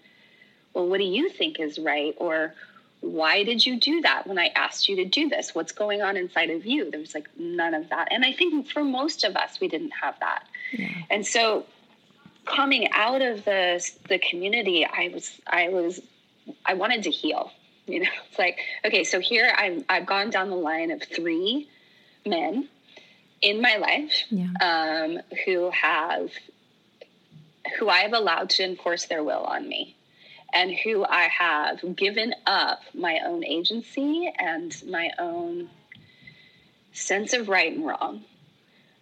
well, what do you think is right? Or why did you do that when I asked you to do this? What's going on inside of you? There was like none of that. And I think for most of us, we didn't have that. Yeah. And so, coming out of the the community, I was I was I wanted to heal. You know, it's like, okay, so here I've, I've gone down the line of three men in my life yeah. um, who have, who I have allowed to enforce their will on me and who I have given up my own agency and my own sense of right and wrong.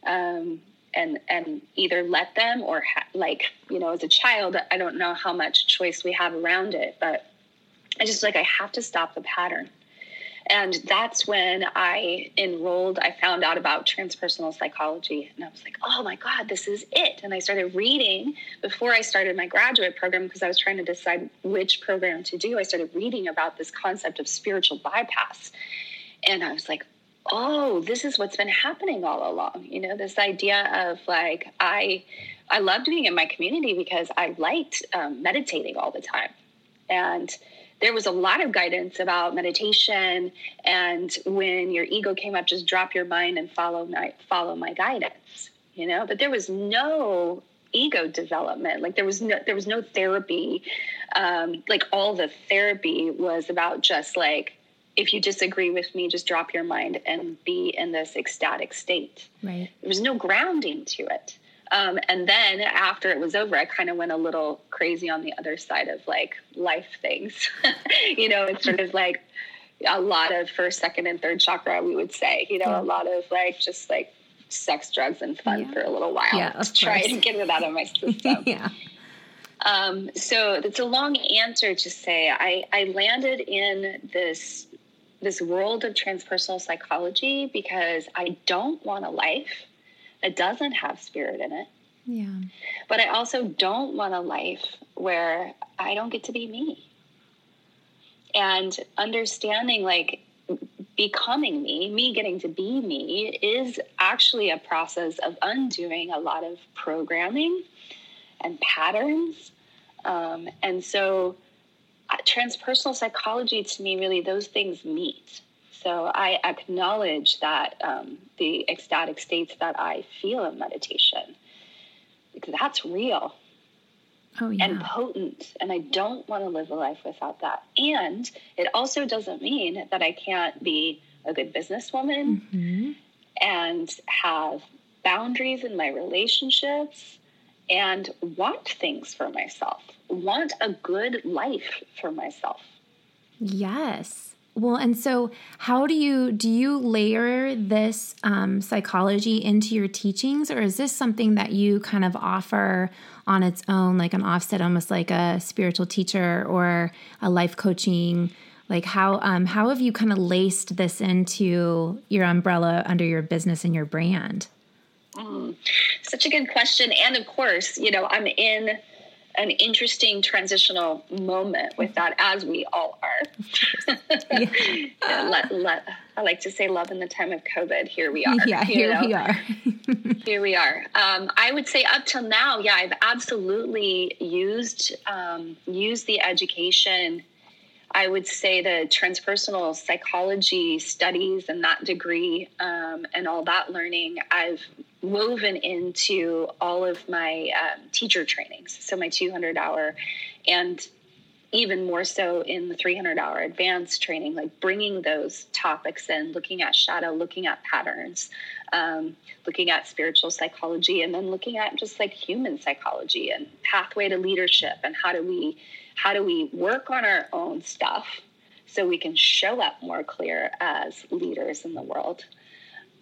Um, and and either let them or ha- like you know as a child i don't know how much choice we have around it but i just like i have to stop the pattern and that's when i enrolled i found out about transpersonal psychology and i was like oh my god this is it and i started reading before i started my graduate program because i was trying to decide which program to do i started reading about this concept of spiritual bypass and i was like oh, this is what's been happening all along. You know, this idea of like, I, I loved being in my community because I liked um, meditating all the time. And there was a lot of guidance about meditation and when your ego came up, just drop your mind and follow my, follow my guidance, you know, but there was no ego development. Like there was no, there was no therapy. Um, like all the therapy was about just like, if you disagree with me, just drop your mind and be in this ecstatic state. Right. There was no grounding to it. Um, and then after it was over, I kind of went a little crazy on the other side of like life things. you know, it's sort of like a lot of first, second, and third chakra, we would say, you know, yeah. a lot of like just like sex, drugs, and fun yeah. for a little while yeah, to try and get it out of my system. yeah. Um, so it's a long answer to say I, I landed in this this world of transpersonal psychology because I don't want a life that doesn't have spirit in it. Yeah. But I also don't want a life where I don't get to be me. And understanding like becoming me, me getting to be me, is actually a process of undoing a lot of programming and patterns. Um, and so transpersonal psychology to me really those things meet so i acknowledge that um, the ecstatic states that i feel in meditation because that's real oh, yeah. and potent and i don't want to live a life without that and it also doesn't mean that i can't be a good businesswoman mm-hmm. and have boundaries in my relationships and want things for myself, want a good life for myself. Yes. Well, and so how do you do you layer this um, psychology into your teachings, or is this something that you kind of offer on its own, like an offset, almost like a spiritual teacher or a life coaching? Like how um, how have you kind of laced this into your umbrella under your business and your brand? Mm, such a good question. And of course, you know, I'm in an interesting transitional moment with that, as we all are. yeah. let, let, I like to say, love in the time of COVID. Here we are. Yeah, here know? we are. here we are. Um, I would say up till now, yeah, I've absolutely used um, used the education I would say the transpersonal psychology studies and that degree um, and all that learning I've woven into all of my um, teacher trainings. So my 200 hour and even more so in the 300 hour advanced training, like bringing those topics in, looking at shadow, looking at patterns, um, looking at spiritual psychology, and then looking at just like human psychology and pathway to leadership and how do we how do we work on our own stuff so we can show up more clear as leaders in the world.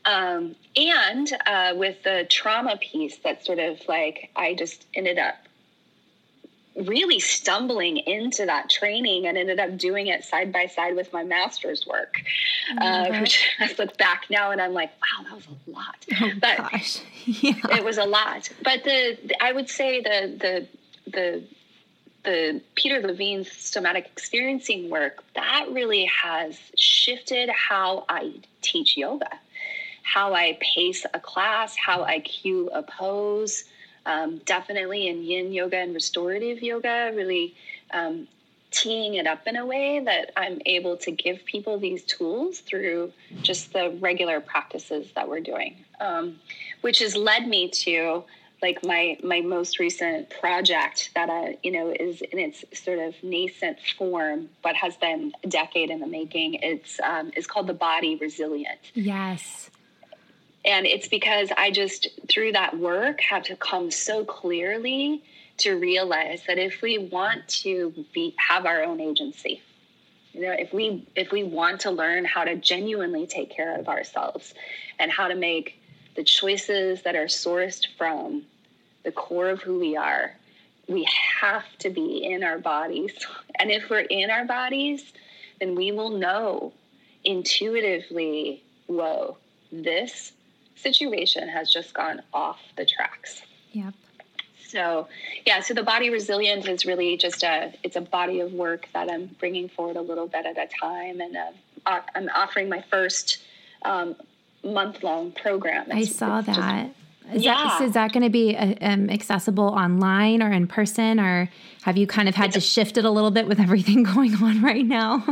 Um, and uh, with the trauma piece, that sort of like I just ended up really stumbling into that training and ended up doing it side by side with my master's work, uh, which I look back now and I'm like, wow, that was a lot. Oh, but gosh. Yeah. it was a lot. But the, the I would say the the the the Peter Levine's somatic experiencing work, that really has shifted how I teach yoga, how I pace a class, how I cue a pose. Um, definitely in yin yoga and restorative yoga, really um, teeing it up in a way that I'm able to give people these tools through just the regular practices that we're doing, um, which has led me to like my my most recent project that uh, you know is in its sort of nascent form but has been a decade in the making it's um, is called the body resilient. Yes. And it's because i just through that work have to come so clearly to realize that if we want to be have our own agency you know if we if we want to learn how to genuinely take care of ourselves and how to make the choices that are sourced from the core of who we are, we have to be in our bodies. And if we're in our bodies, then we will know intuitively, whoa, this situation has just gone off the tracks. Yep. So, yeah, so the body resilient is really just a it's a body of work that I'm bringing forward a little bit at a time, and uh, I'm offering my first um, month long program. It's, I saw that. Is yeah. that is that going to be uh, um, accessible online or in person, or have you kind of had to shift it a little bit with everything going on right now?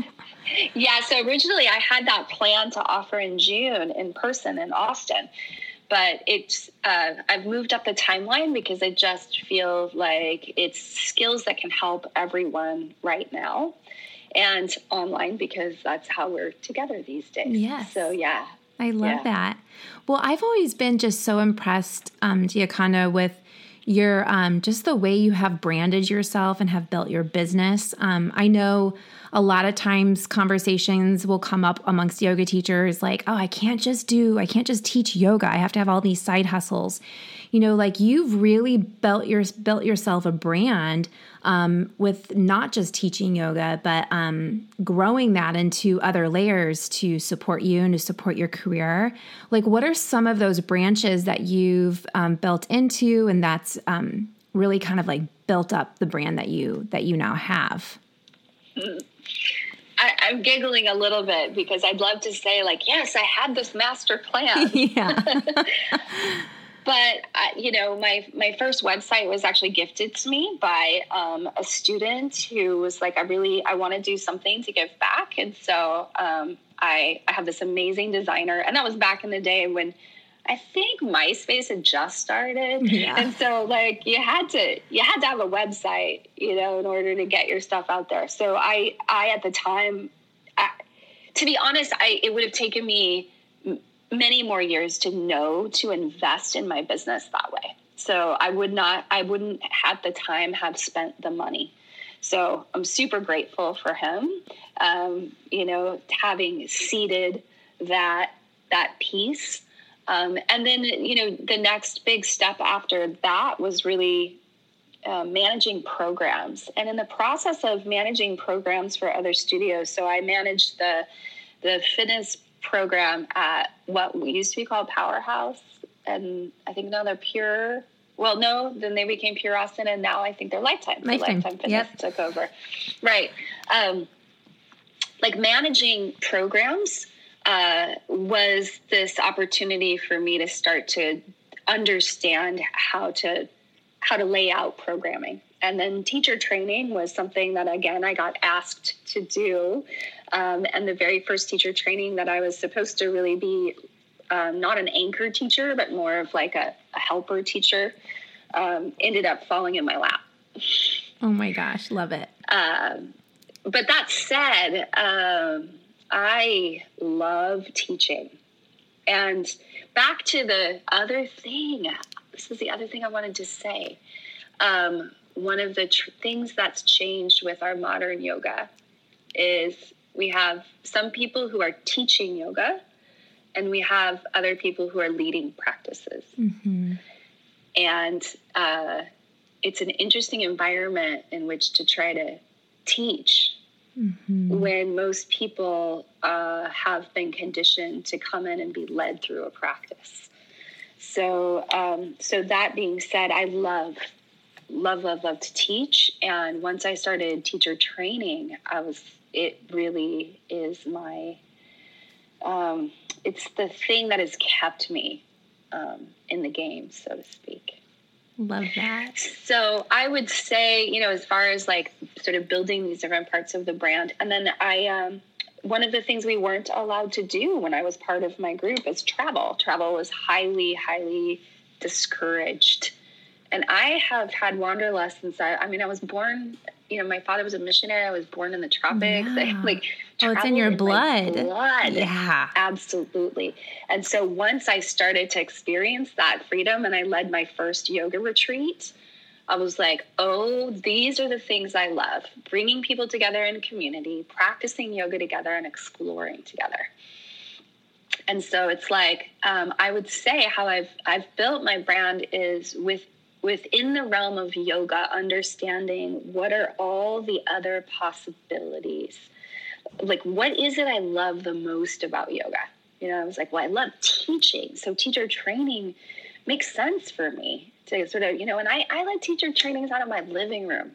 yeah, so originally I had that plan to offer in June in person in Austin, but it's uh, I've moved up the timeline because I just feel like it's skills that can help everyone right now, and online because that's how we're together these days. Yes. So yeah, I love yeah. that. Well, I've always been just so impressed, um, with your um, just the way you have branded yourself and have built your business. Um, I know a lot of times conversations will come up amongst yoga teachers like, oh, I can't just do, I can't just teach yoga. I have to have all these side hustles. You know, like you've really built your built yourself a brand um, with not just teaching yoga, but um, growing that into other layers to support you and to support your career. Like, what are some of those branches that you've um, built into, and that's um, really kind of like built up the brand that you that you now have? Mm. I, am giggling a little bit because I'd love to say, like, yes, I had this master plan. yeah. but you know, my my first website was actually gifted to me by um, a student who was like, I really I want to do something to give back, and so um, I I have this amazing designer, and that was back in the day when I think MySpace had just started. Yeah. And so like you had to you had to have a website, you know, in order to get your stuff out there. So I I at the time I, to be honest, I it would have taken me many more years to know to invest in my business that way. So I would not I wouldn't at the time have spent the money. So I'm super grateful for him. Um, you know, having seeded that that piece um, and then, you know, the next big step after that was really uh, managing programs. And in the process of managing programs for other studios, so I managed the the fitness program at what used to be called Powerhouse, and I think now they're Pure. Well, no, then they became Pure Austin, and now I think they're Lifetime. Lifetime, Lifetime Fitness yep. took over. Right, um, like managing programs uh, was this opportunity for me to start to understand how to how to lay out programming and then teacher training was something that again i got asked to do um, and the very first teacher training that i was supposed to really be um, not an anchor teacher but more of like a, a helper teacher um, ended up falling in my lap oh my gosh love it um, but that said um, I love teaching. And back to the other thing, this is the other thing I wanted to say. Um, one of the tr- things that's changed with our modern yoga is we have some people who are teaching yoga, and we have other people who are leading practices. Mm-hmm. And uh, it's an interesting environment in which to try to teach mm-hmm. when most people uh, have been conditioned to come in and be led through a practice. So, um, so that being said, I love, love, love, love to teach. And once I started teacher training, I was, it really is my, um, it's the thing that has kept me um, in the game, so to speak. Love that. So I would say, you know, as far as like sort of building these different parts of the brand, and then I, um, one of the things we weren't allowed to do when I was part of my group is travel. Travel was highly, highly discouraged. And I have had wanderlust since I, I mean, I was born, you know, my father was a missionary. I was born in the tropics. Yeah. like Oh, it's in your in blood. blood. Yeah. Absolutely. And so once I started to experience that freedom and I led my first yoga retreat, I was like, oh, these are the things I love bringing people together in community, practicing yoga together, and exploring together. And so it's like um, I would say how I've I've built my brand is with within the realm of yoga, understanding what are all the other possibilities. Like, what is it I love the most about yoga? You know, I was like, well, I love teaching. So, teacher training makes sense for me to sort of, you know, and I, I led teacher trainings out of my living room,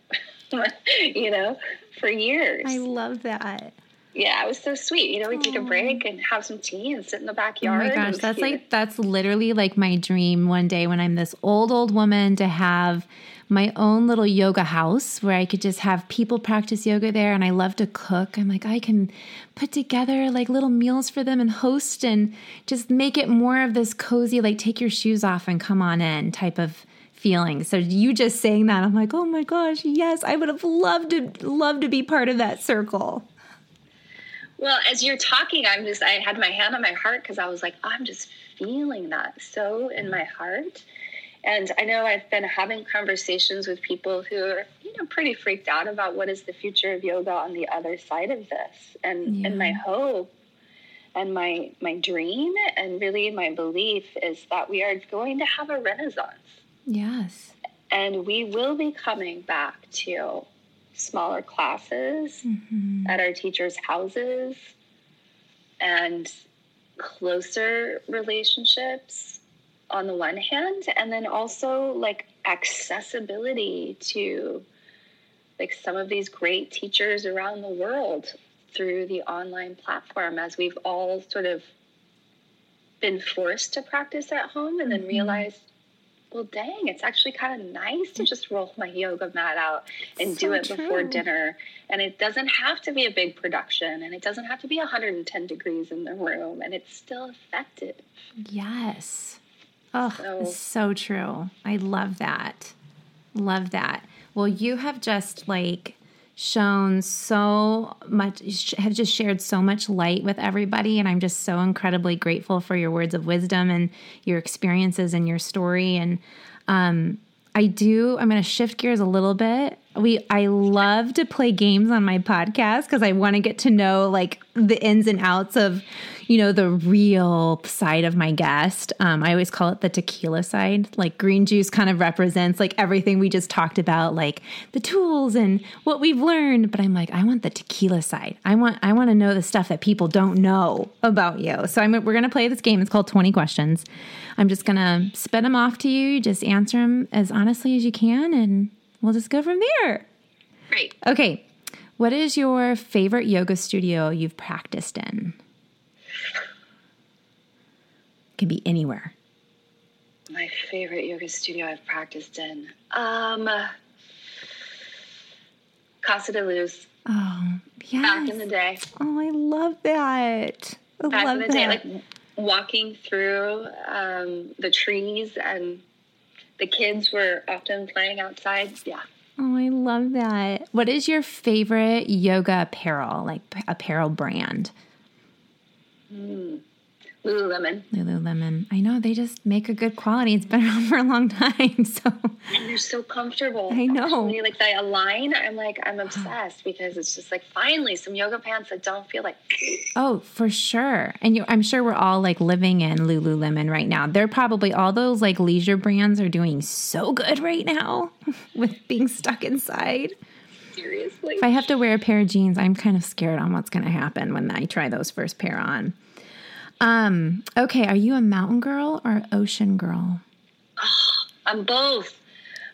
you know, for years. I love that yeah, it was so sweet. You know, we take a break and have some tea and sit in the backyard. Oh my gosh, that's like that's literally like my dream one day when I'm this old old woman to have my own little yoga house where I could just have people practice yoga there and I love to cook. I'm like I can put together like little meals for them and host and just make it more of this cozy like take your shoes off and come on in type of feeling. So you just saying that I'm like, "Oh my gosh, yes, I would have loved to love to be part of that circle." Well, as you're talking, I'm just, I had my hand on my heart because I was like, I'm just feeling that so in my heart. And I know I've been having conversations with people who are, you know, pretty freaked out about what is the future of yoga on the other side of this. And yeah. and my hope and my my dream and really my belief is that we are going to have a renaissance. Yes. And we will be coming back to smaller classes mm-hmm. at our teachers' houses and closer relationships on the one hand and then also like accessibility to like some of these great teachers around the world through the online platform as we've all sort of been forced to practice at home and then mm-hmm. realized well, dang, it's actually kind of nice to mm. just roll my yoga mat out and so do it true. before dinner. And it doesn't have to be a big production and it doesn't have to be 110 degrees in the room and it's still effective. Yes. Oh, so, so true. I love that. Love that. Well, you have just like shown so much, have just shared so much light with everybody. And I'm just so incredibly grateful for your words of wisdom and your experiences and your story. And um, I do, I'm going to shift gears a little bit. We, I love to play games on my podcast because I want to get to know like the ins and outs of, you know, the real side of my guest. Um, I always call it the tequila side. Like green juice kind of represents like everything we just talked about, like the tools and what we've learned. But I'm like, I want the tequila side. I want, I want to know the stuff that people don't know about you. So I'm, we're to play this game. It's called 20 questions. I'm just to spit them off to you. Just answer them as honestly as you can, and we'll just go from there. Great. Okay. What is your favorite yoga studio you've practiced in? Can be anywhere. My favorite yoga studio I've practiced in. Um Casa de Luz. Oh, yeah. Back in the day. Oh, I love that. I Back love in the that. day, like walking through um, the trees and the kids were often playing outside. Yeah. Oh, I love that. What is your favorite yoga apparel, like apparel brand? Mm. Lululemon. Lululemon. I know they just make a good quality. It's been around for a long time, so and they're so comfortable. I know. Actually, like they align. I'm like I'm oh. obsessed because it's just like finally some yoga pants that don't feel like. Oh, for sure. And you, I'm sure we're all like living in Lululemon right now. They're probably all those like leisure brands are doing so good right now with being stuck inside. Seriously. If I have to wear a pair of jeans, I'm kind of scared on what's going to happen when I try those first pair on. Um, okay, are you a mountain girl or ocean girl? Oh, I'm both.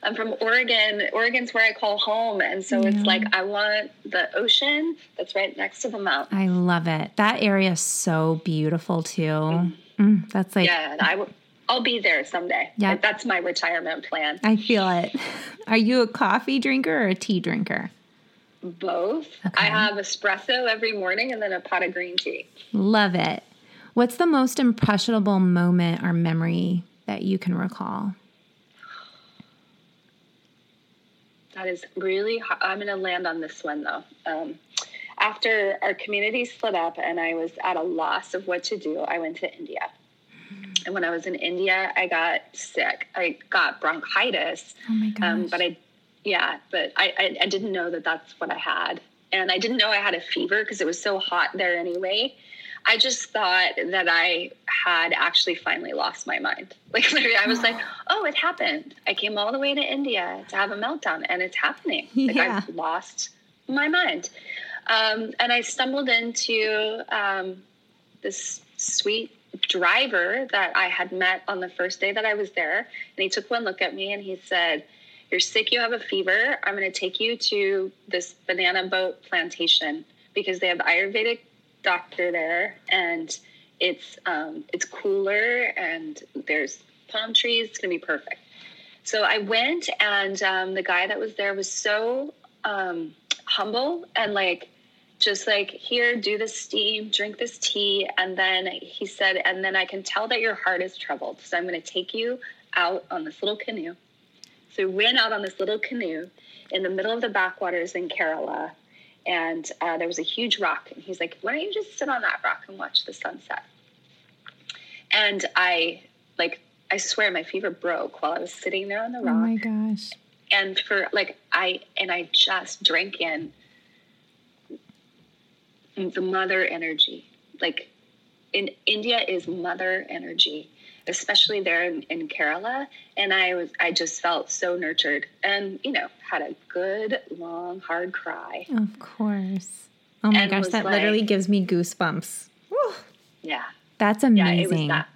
I'm from Oregon. Oregon's where I call home. And so yeah. it's like I want the ocean that's right next to the mountain. I love it. That area is so beautiful too. Mm. Mm, that's like Yeah, I will I'll be there someday. Yeah. That's my retirement plan. I feel it. Are you a coffee drinker or a tea drinker? Both. Okay. I have espresso every morning and then a pot of green tea. Love it. What's the most impressionable moment or memory that you can recall? That is really, hard. I'm going to land on this one though. Um, after our community split up and I was at a loss of what to do, I went to India. And when I was in India, I got sick. I got bronchitis. Oh my gosh. Um, but I, yeah, but I, I, I didn't know that that's what I had. And I didn't know I had a fever because it was so hot there anyway. I just thought that I had actually finally lost my mind. Like literally, I was like, "Oh, it happened. I came all the way to India to have a meltdown, and it's happening. Like Yeah. I've lost my mind." Um, and I stumbled into um, this sweet driver that I had met on the first day that I was there, and he took one look at me and he said, "You're sick. You have a fever. I'm going to take you to this banana boat plantation because they have Ayurvedic doctor there, and it's um, it's cooler and there's palm trees. It's to be perfect." So I went, and um, the guy that was there was so um, humble and like just like here do this steam drink this tea and then he said and then i can tell that your heart is troubled so i'm to take you out on this little canoe so we went out on this little canoe in the middle of the backwaters in kerala and uh, there was a huge rock and he's like why don't you just sit on that rock and watch the sunset and i like i swear my fever broke while i was sitting there on the rock. Oh my gosh. and for like i and i just drank in the mother energy like in india is mother energy especially there in, in kerala and i was i just felt so nurtured and you know had a good long hard cry Of course. Oh my And gosh, that literally gives me goosebumps. Whew. yeah That's yeah amazing. it was that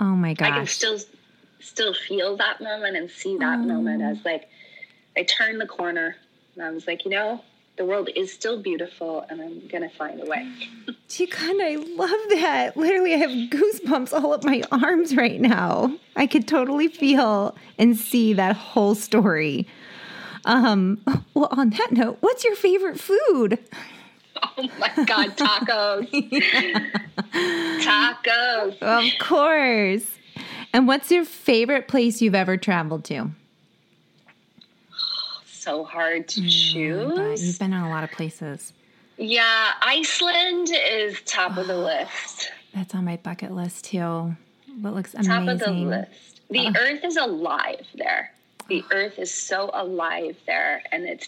Oh my gosh. i can still still feel that moment and see that moment Oh. as like i turned the corner and i was like you know the world is still beautiful and i'm gonna find a way God, I love that. Literally, I have goosebumps all up my arms right now. I could totally feel and see that whole story. Um, well, on that note, what's your favorite food? Oh my God, tacos. tacos. Of course. And what's your favorite place you've ever traveled to? So hard to choose. you've been in a lot of places. Yeah, Iceland is top of the list. That's on my bucket list too. That looks amazing. Top of the list. The earth is alive there. The earth is so alive there and it's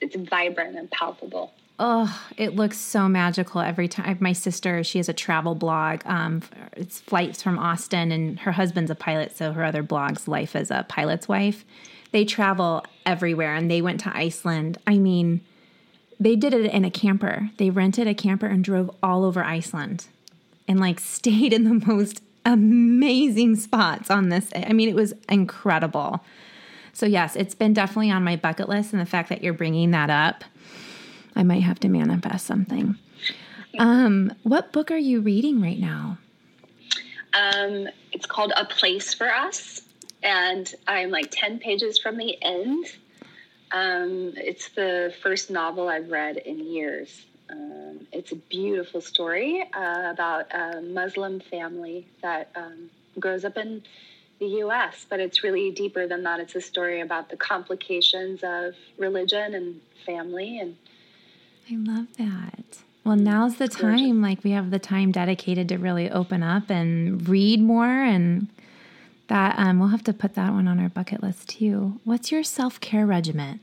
it's vibrant and palpable. Oh, it looks so magical every time. My sister, she has a travel blog. Um, it's flights from Austin, and her husband's a pilot, so her other blog's life as a pilot's wife. They travel everywhere, and they went to Iceland. I mean, they did it in a camper. They rented a camper and drove all over Iceland, and like stayed in the most amazing spots on this. I mean, it was incredible. So yes, it's been definitely on my bucket list, and the fact that you're bringing that up. I might have to manifest something. Um, what book are you reading right now? Um, it's called A Place for Us, and I'm like 10 pages from the end. Um, it's the first novel I've read in years. Um, it's a beautiful story uh, about a Muslim family that um, grows up in the US, but it's really deeper than that. It's a story about the complications of religion and family and I love that. Well, now's the time. Like we have the time dedicated to really open up and read more, and that um, we'll have to put that one on our bucket list too. What's your self care regimen,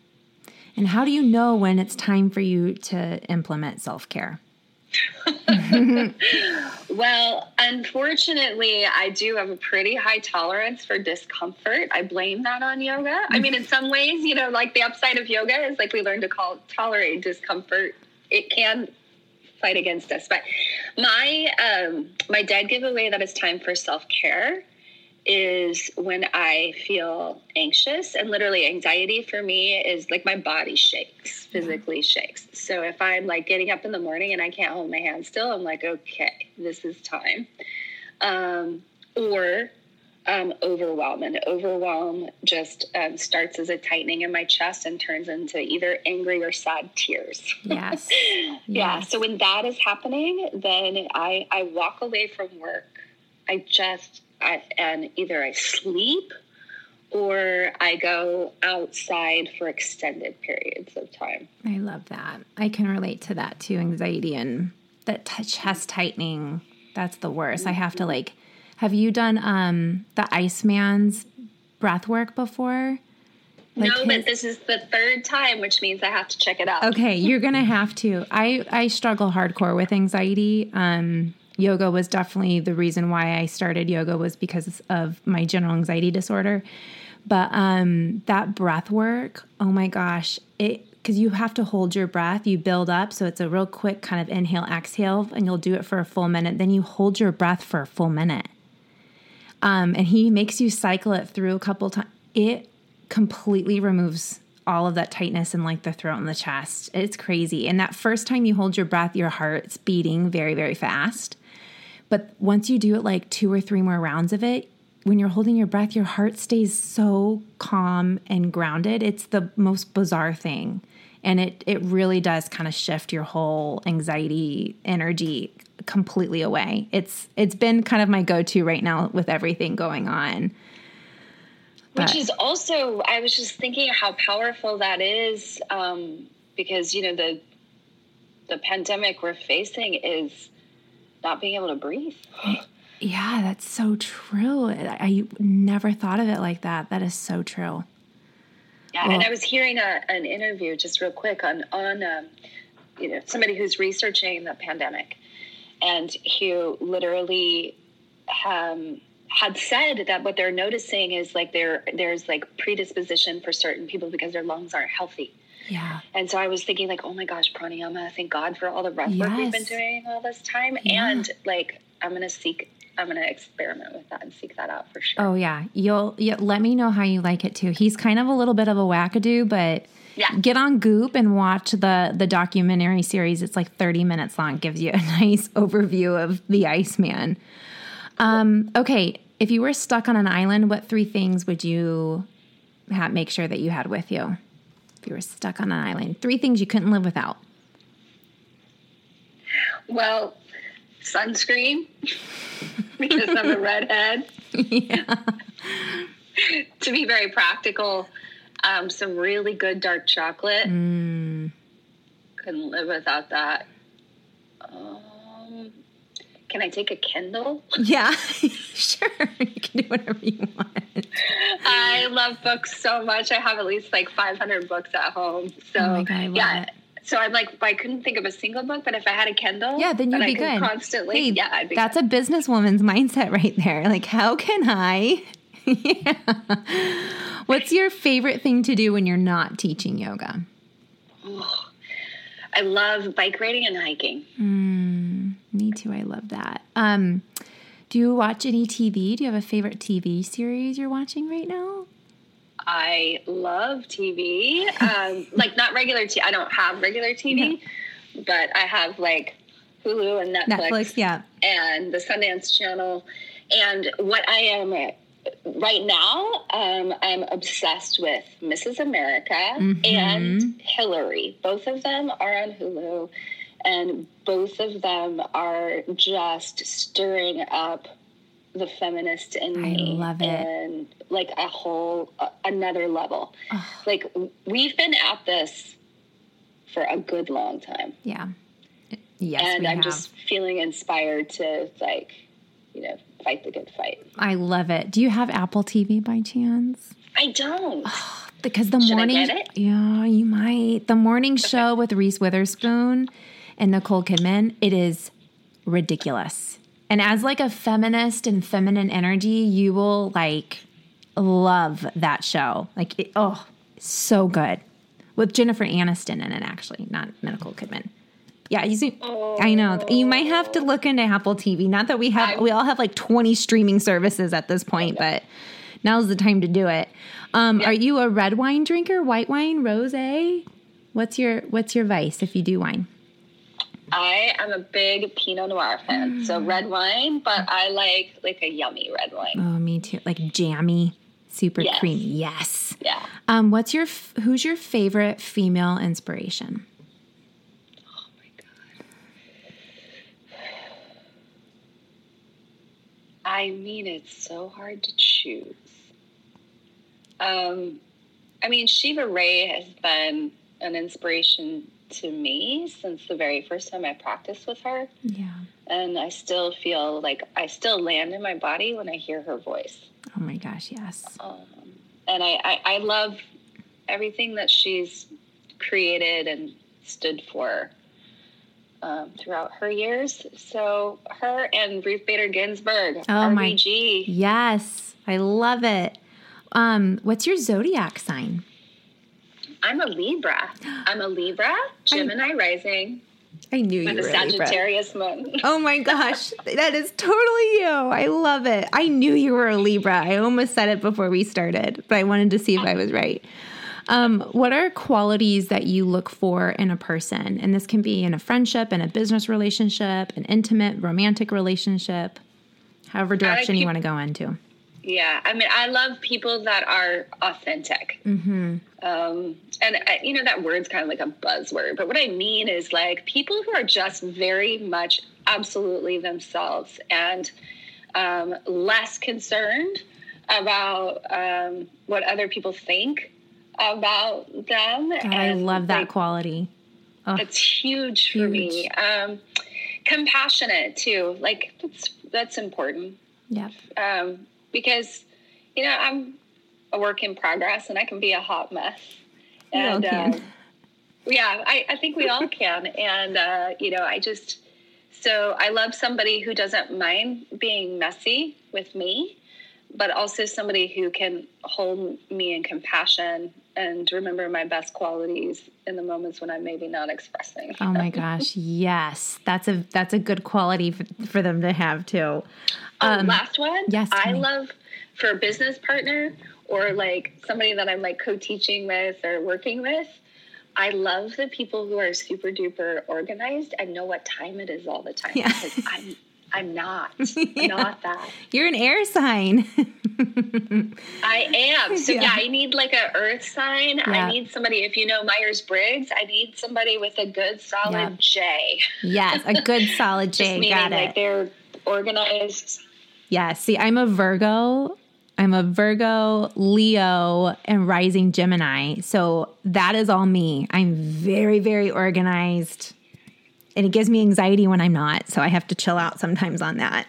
and how do you know when it's time for you to implement self care? Well, unfortunately, I do have a pretty high tolerance for discomfort. I blame that on yoga. I mean, in some ways, you know, like the upside of yoga is like we learn to call tolerate discomfort. It can fight against us, but my um, my dead giveaway that it's time for self care is when I feel anxious and literally anxiety for me is like my body shakes, physically shakes. So if I'm like getting up in the morning and I can't hold my hand still, I'm like, okay, this is time. Um, or um, overwhelm. And overwhelm just um, starts as a tightening in my chest and turns into either angry or sad tears. Yes. Yeah. Yes. So when that is happening, then I I walk away from work. I just I, and either I sleep or I go outside for extended periods of time. I love that. I can relate to that too. Anxiety and that t- chest tightening. That's the worst. I have to like. Have you done um the Iceman's breath work before? Like no, his- but this is the third time, which means I have to check it out. Okay, you're gonna have to. I I struggle hardcore with anxiety. Um, yoga was definitely the reason why I started yoga was because of my general anxiety disorder. But um, that breath work, oh my gosh, it because you have to hold your breath, you build up. So it's a real quick kind of inhale, exhale, and you'll do it for a full minute. Then you hold your breath for a full minute. Um, and he makes you cycle it through a couple times. It completely removes all of that tightness in like the throat and the chest. It's crazy. And that first time you hold your breath, your heart's beating very, very fast. But once you do it like two or three more rounds of it, when you're holding your breath, your heart stays so calm and grounded. It's the most bizarre thing. And it it really does kind of shift your whole anxiety energy completely away. It's it's been kind of my go-to right now with everything going on. But. Which is also I was just thinking how powerful that is um, because you know the the pandemic we're facing is not being able to breathe. Yeah, that's so true. I, I, never thought of it like that. That is so true. Yeah, well, and I was hearing a, an interview just real quick on on um, you know somebody who's researching the pandemic, and who literally um, had said that what they're noticing is like there there's like predisposition for certain people because their lungs aren't healthy. Yeah. And so I was thinking like, oh my gosh, pranayama, thank God for all the breath work yes. we've been doing all this time. Yeah. And like I'm gonna seek I'm going to experiment with that and seek that out for sure. Oh yeah, you'll yeah, let me know how you like it too. He's kind of a little bit of a wackadoo, but yeah. get on Goop and watch the the documentary series. It's like 30 minutes long. Gives you a nice overview of the Iceman. Um, okay, if you were stuck on an island, what three things would you have, make sure that you had with you? If you were stuck on an island, three things you couldn't live without. Well, sunscreen because I'm a redhead. Yeah. to be very practical, um, some really good dark chocolate. Mm. Couldn't live without that. Um, can I take a Kindle? Yeah, sure. You can do whatever you want. I love books so much. I have at least like 500 books at home. So, oh God, yeah. It so I'm like, I couldn't think of a single book, but if I had a Kindle, yeah, then you'd be good. Constantly, hey, yeah, I'd be that's good. a businesswoman's mindset right there. Like, how can I? yeah. What's your favorite thing to do when you're not teaching yoga? I love bike riding and hiking. Mm, me too. I love that. Um, do you watch any TV? Do you have a favorite TV series you're watching right now? I love TV. Um, like not regular TV. I don't have regular TV, no. but I have like Hulu and Netflix. Netflix, yeah, and the Sundance Channel. And what I am right now, um, I'm obsessed with Mrs. America mm-hmm. and Hillary. Both of them are on Hulu, and both of them are just stirring up the feminist in me. I love it. And like a whole uh, another level. Oh. Like we've been at this for a good long time. Yeah. Yes. And I'm have. just feeling inspired to like, you know, fight the good fight. I love it. Do you have Apple TV by chance? I don't. Oh, because the Should morning Yeah, you might. The morning okay. show with Reese Witherspoon and Nicole Kidman, it is ridiculous. And as like a feminist and feminine energy, you will like love that show. Like, it, oh, so good with Jennifer Aniston in it. Actually, not Nicole Kidman. Yeah, you see, oh. I know you might have to look into Apple TV. Not that we have, I, we all have like twenty streaming services at this point, but now's the time to do it. Um, yeah. Are you a red wine drinker, white wine, rosé? What's your What's your vice if you do wine? I am a big Pinot Noir fan. Mm. So red wine, but I like like a yummy red wine. Oh, me too. Like jammy, super yes. creamy. Yes. Yeah. Um, what's your who's your favorite female inspiration? Oh my god. I mean, it's so hard to choose. Um, I mean, Shiva Rea has been an inspiration to me since the very first time I practiced with her. Yeah. And I still feel like I still land in my body when I hear her voice. Oh my gosh, yes. Um, and I, I, I love everything that she's created and stood for. Um, throughout her years. So her and Ruth Bader Ginsburg, Oh, my- RBG. Yes, I love it. Um, what's your zodiac sign? I'm a Libra. I'm a Libra, Gemini rising, I knew you were a Libra. Sagittarius moon. Oh my gosh, that is totally you. I love it. I knew you were a Libra. I almost said it before we started, but I wanted to see if I was right. Um, what are qualities that you look for in a person? And this can be in a friendship, in a business relationship, an intimate, romantic relationship, however direction you want to go into. Yeah, I mean, I love people that are authentic. Mm-hmm. Um, and I, you know that word's kind of like a buzzword, but what I mean is like people who are just very much absolutely themselves and um, less concerned about um, what other people think about them. God, I love that like, quality. It's huge for me. Um, compassionate too, like that's that's important Yeah. um, because you know I'm a work in progress and I can be a hot mess. And can. uh, yeah, I, I think we all can. And uh, you know, I just so I love somebody who doesn't mind being messy with me, but also somebody who can hold me in compassion and remember my best qualities in the moments when I'm maybe not expressing. Oh my gosh, yes, that's a that's a good quality for, for them to have too. Oh, um, last one. yes, I me. love for a business partner or like somebody that I'm like co-teaching with or working with. I love the people who are super duper organized and know what time it is all the time. Yeah. Because I'm I'm not. I'm not that. You're an air sign. I am. So Yeah. yeah, I need like a earth sign. Yeah. I need somebody, if you know Myers Briggs, I need somebody with a good solid. J. yes, a good solid J. Meaning Got like it. they're organized. Yeah. See, I'm a Virgo. I'm a Virgo, Leo, and rising Gemini. So that is all me. I'm very, very organized. And it gives me anxiety when I'm not. So I have to chill out sometimes on that.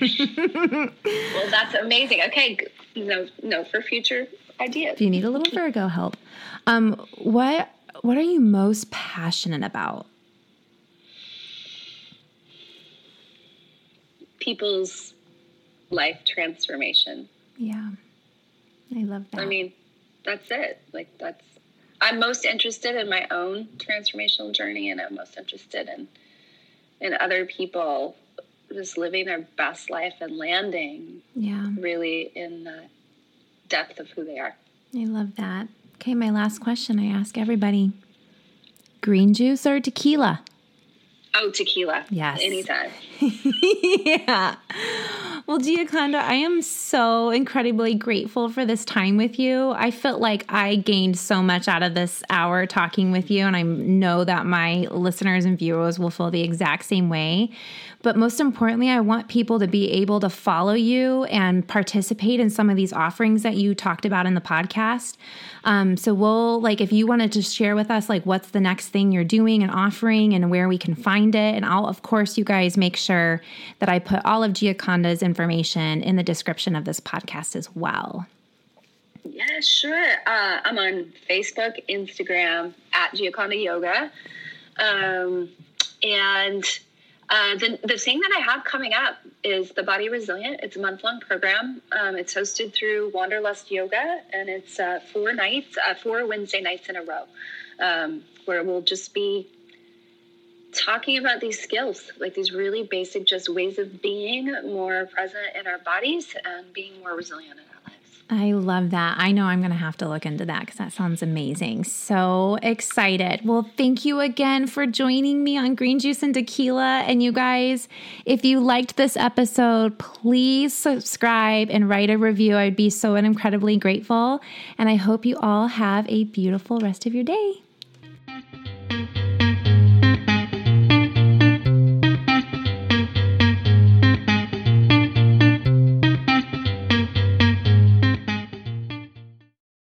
Well, that's amazing. Okay, no, no, for future ideas. If you need a little Virgo help. Um, what what are you most passionate about? people's life transformation. Yeah. I love that. I mean, that's it. Like that's I'm most interested in my own transformational journey and I'm most interested in in other people just living their best life and landing yeah. really in the depth of who they are. I love that. Okay, my last question I ask everybody. Green juice or tequila? Oh, tequila. Yes. Anytime. yeah. Well, Gioconda, I am so incredibly grateful for this time with you. I felt like I gained so much out of this hour talking with you, and I know that my listeners and viewers will feel the exact same way. But most importantly, I want people to be able to follow you and participate in some of these offerings that you talked about in the podcast. Um, so we'll like if you wanted to share with us like what's the next thing you're doing and offering and where we can find it. And I'll of course you guys make sure that I put all of Gioconda's information in the description of this podcast as well. Yeah, sure. Uh, I'm on Facebook, Instagram at Gioconda Yoga. Um, and uh, the, the thing that I have coming up is the Body Resilient. It's a month long program. Um, it's hosted through Wanderlust Yoga, and it's uh, four nights, uh, four Wednesday nights in a row, um, where we'll just be talking about these skills, like these really basic, just ways of being more present in our bodies and being more resilient in our lives. I love that. I know I'm going to have to look into that because that sounds amazing. So excited. Well, thank you again for joining me on Green Juice and Tequila. And you guys, if you liked this episode, please subscribe and write a review. I'd be so incredibly grateful. And I hope you all have a beautiful rest of your day.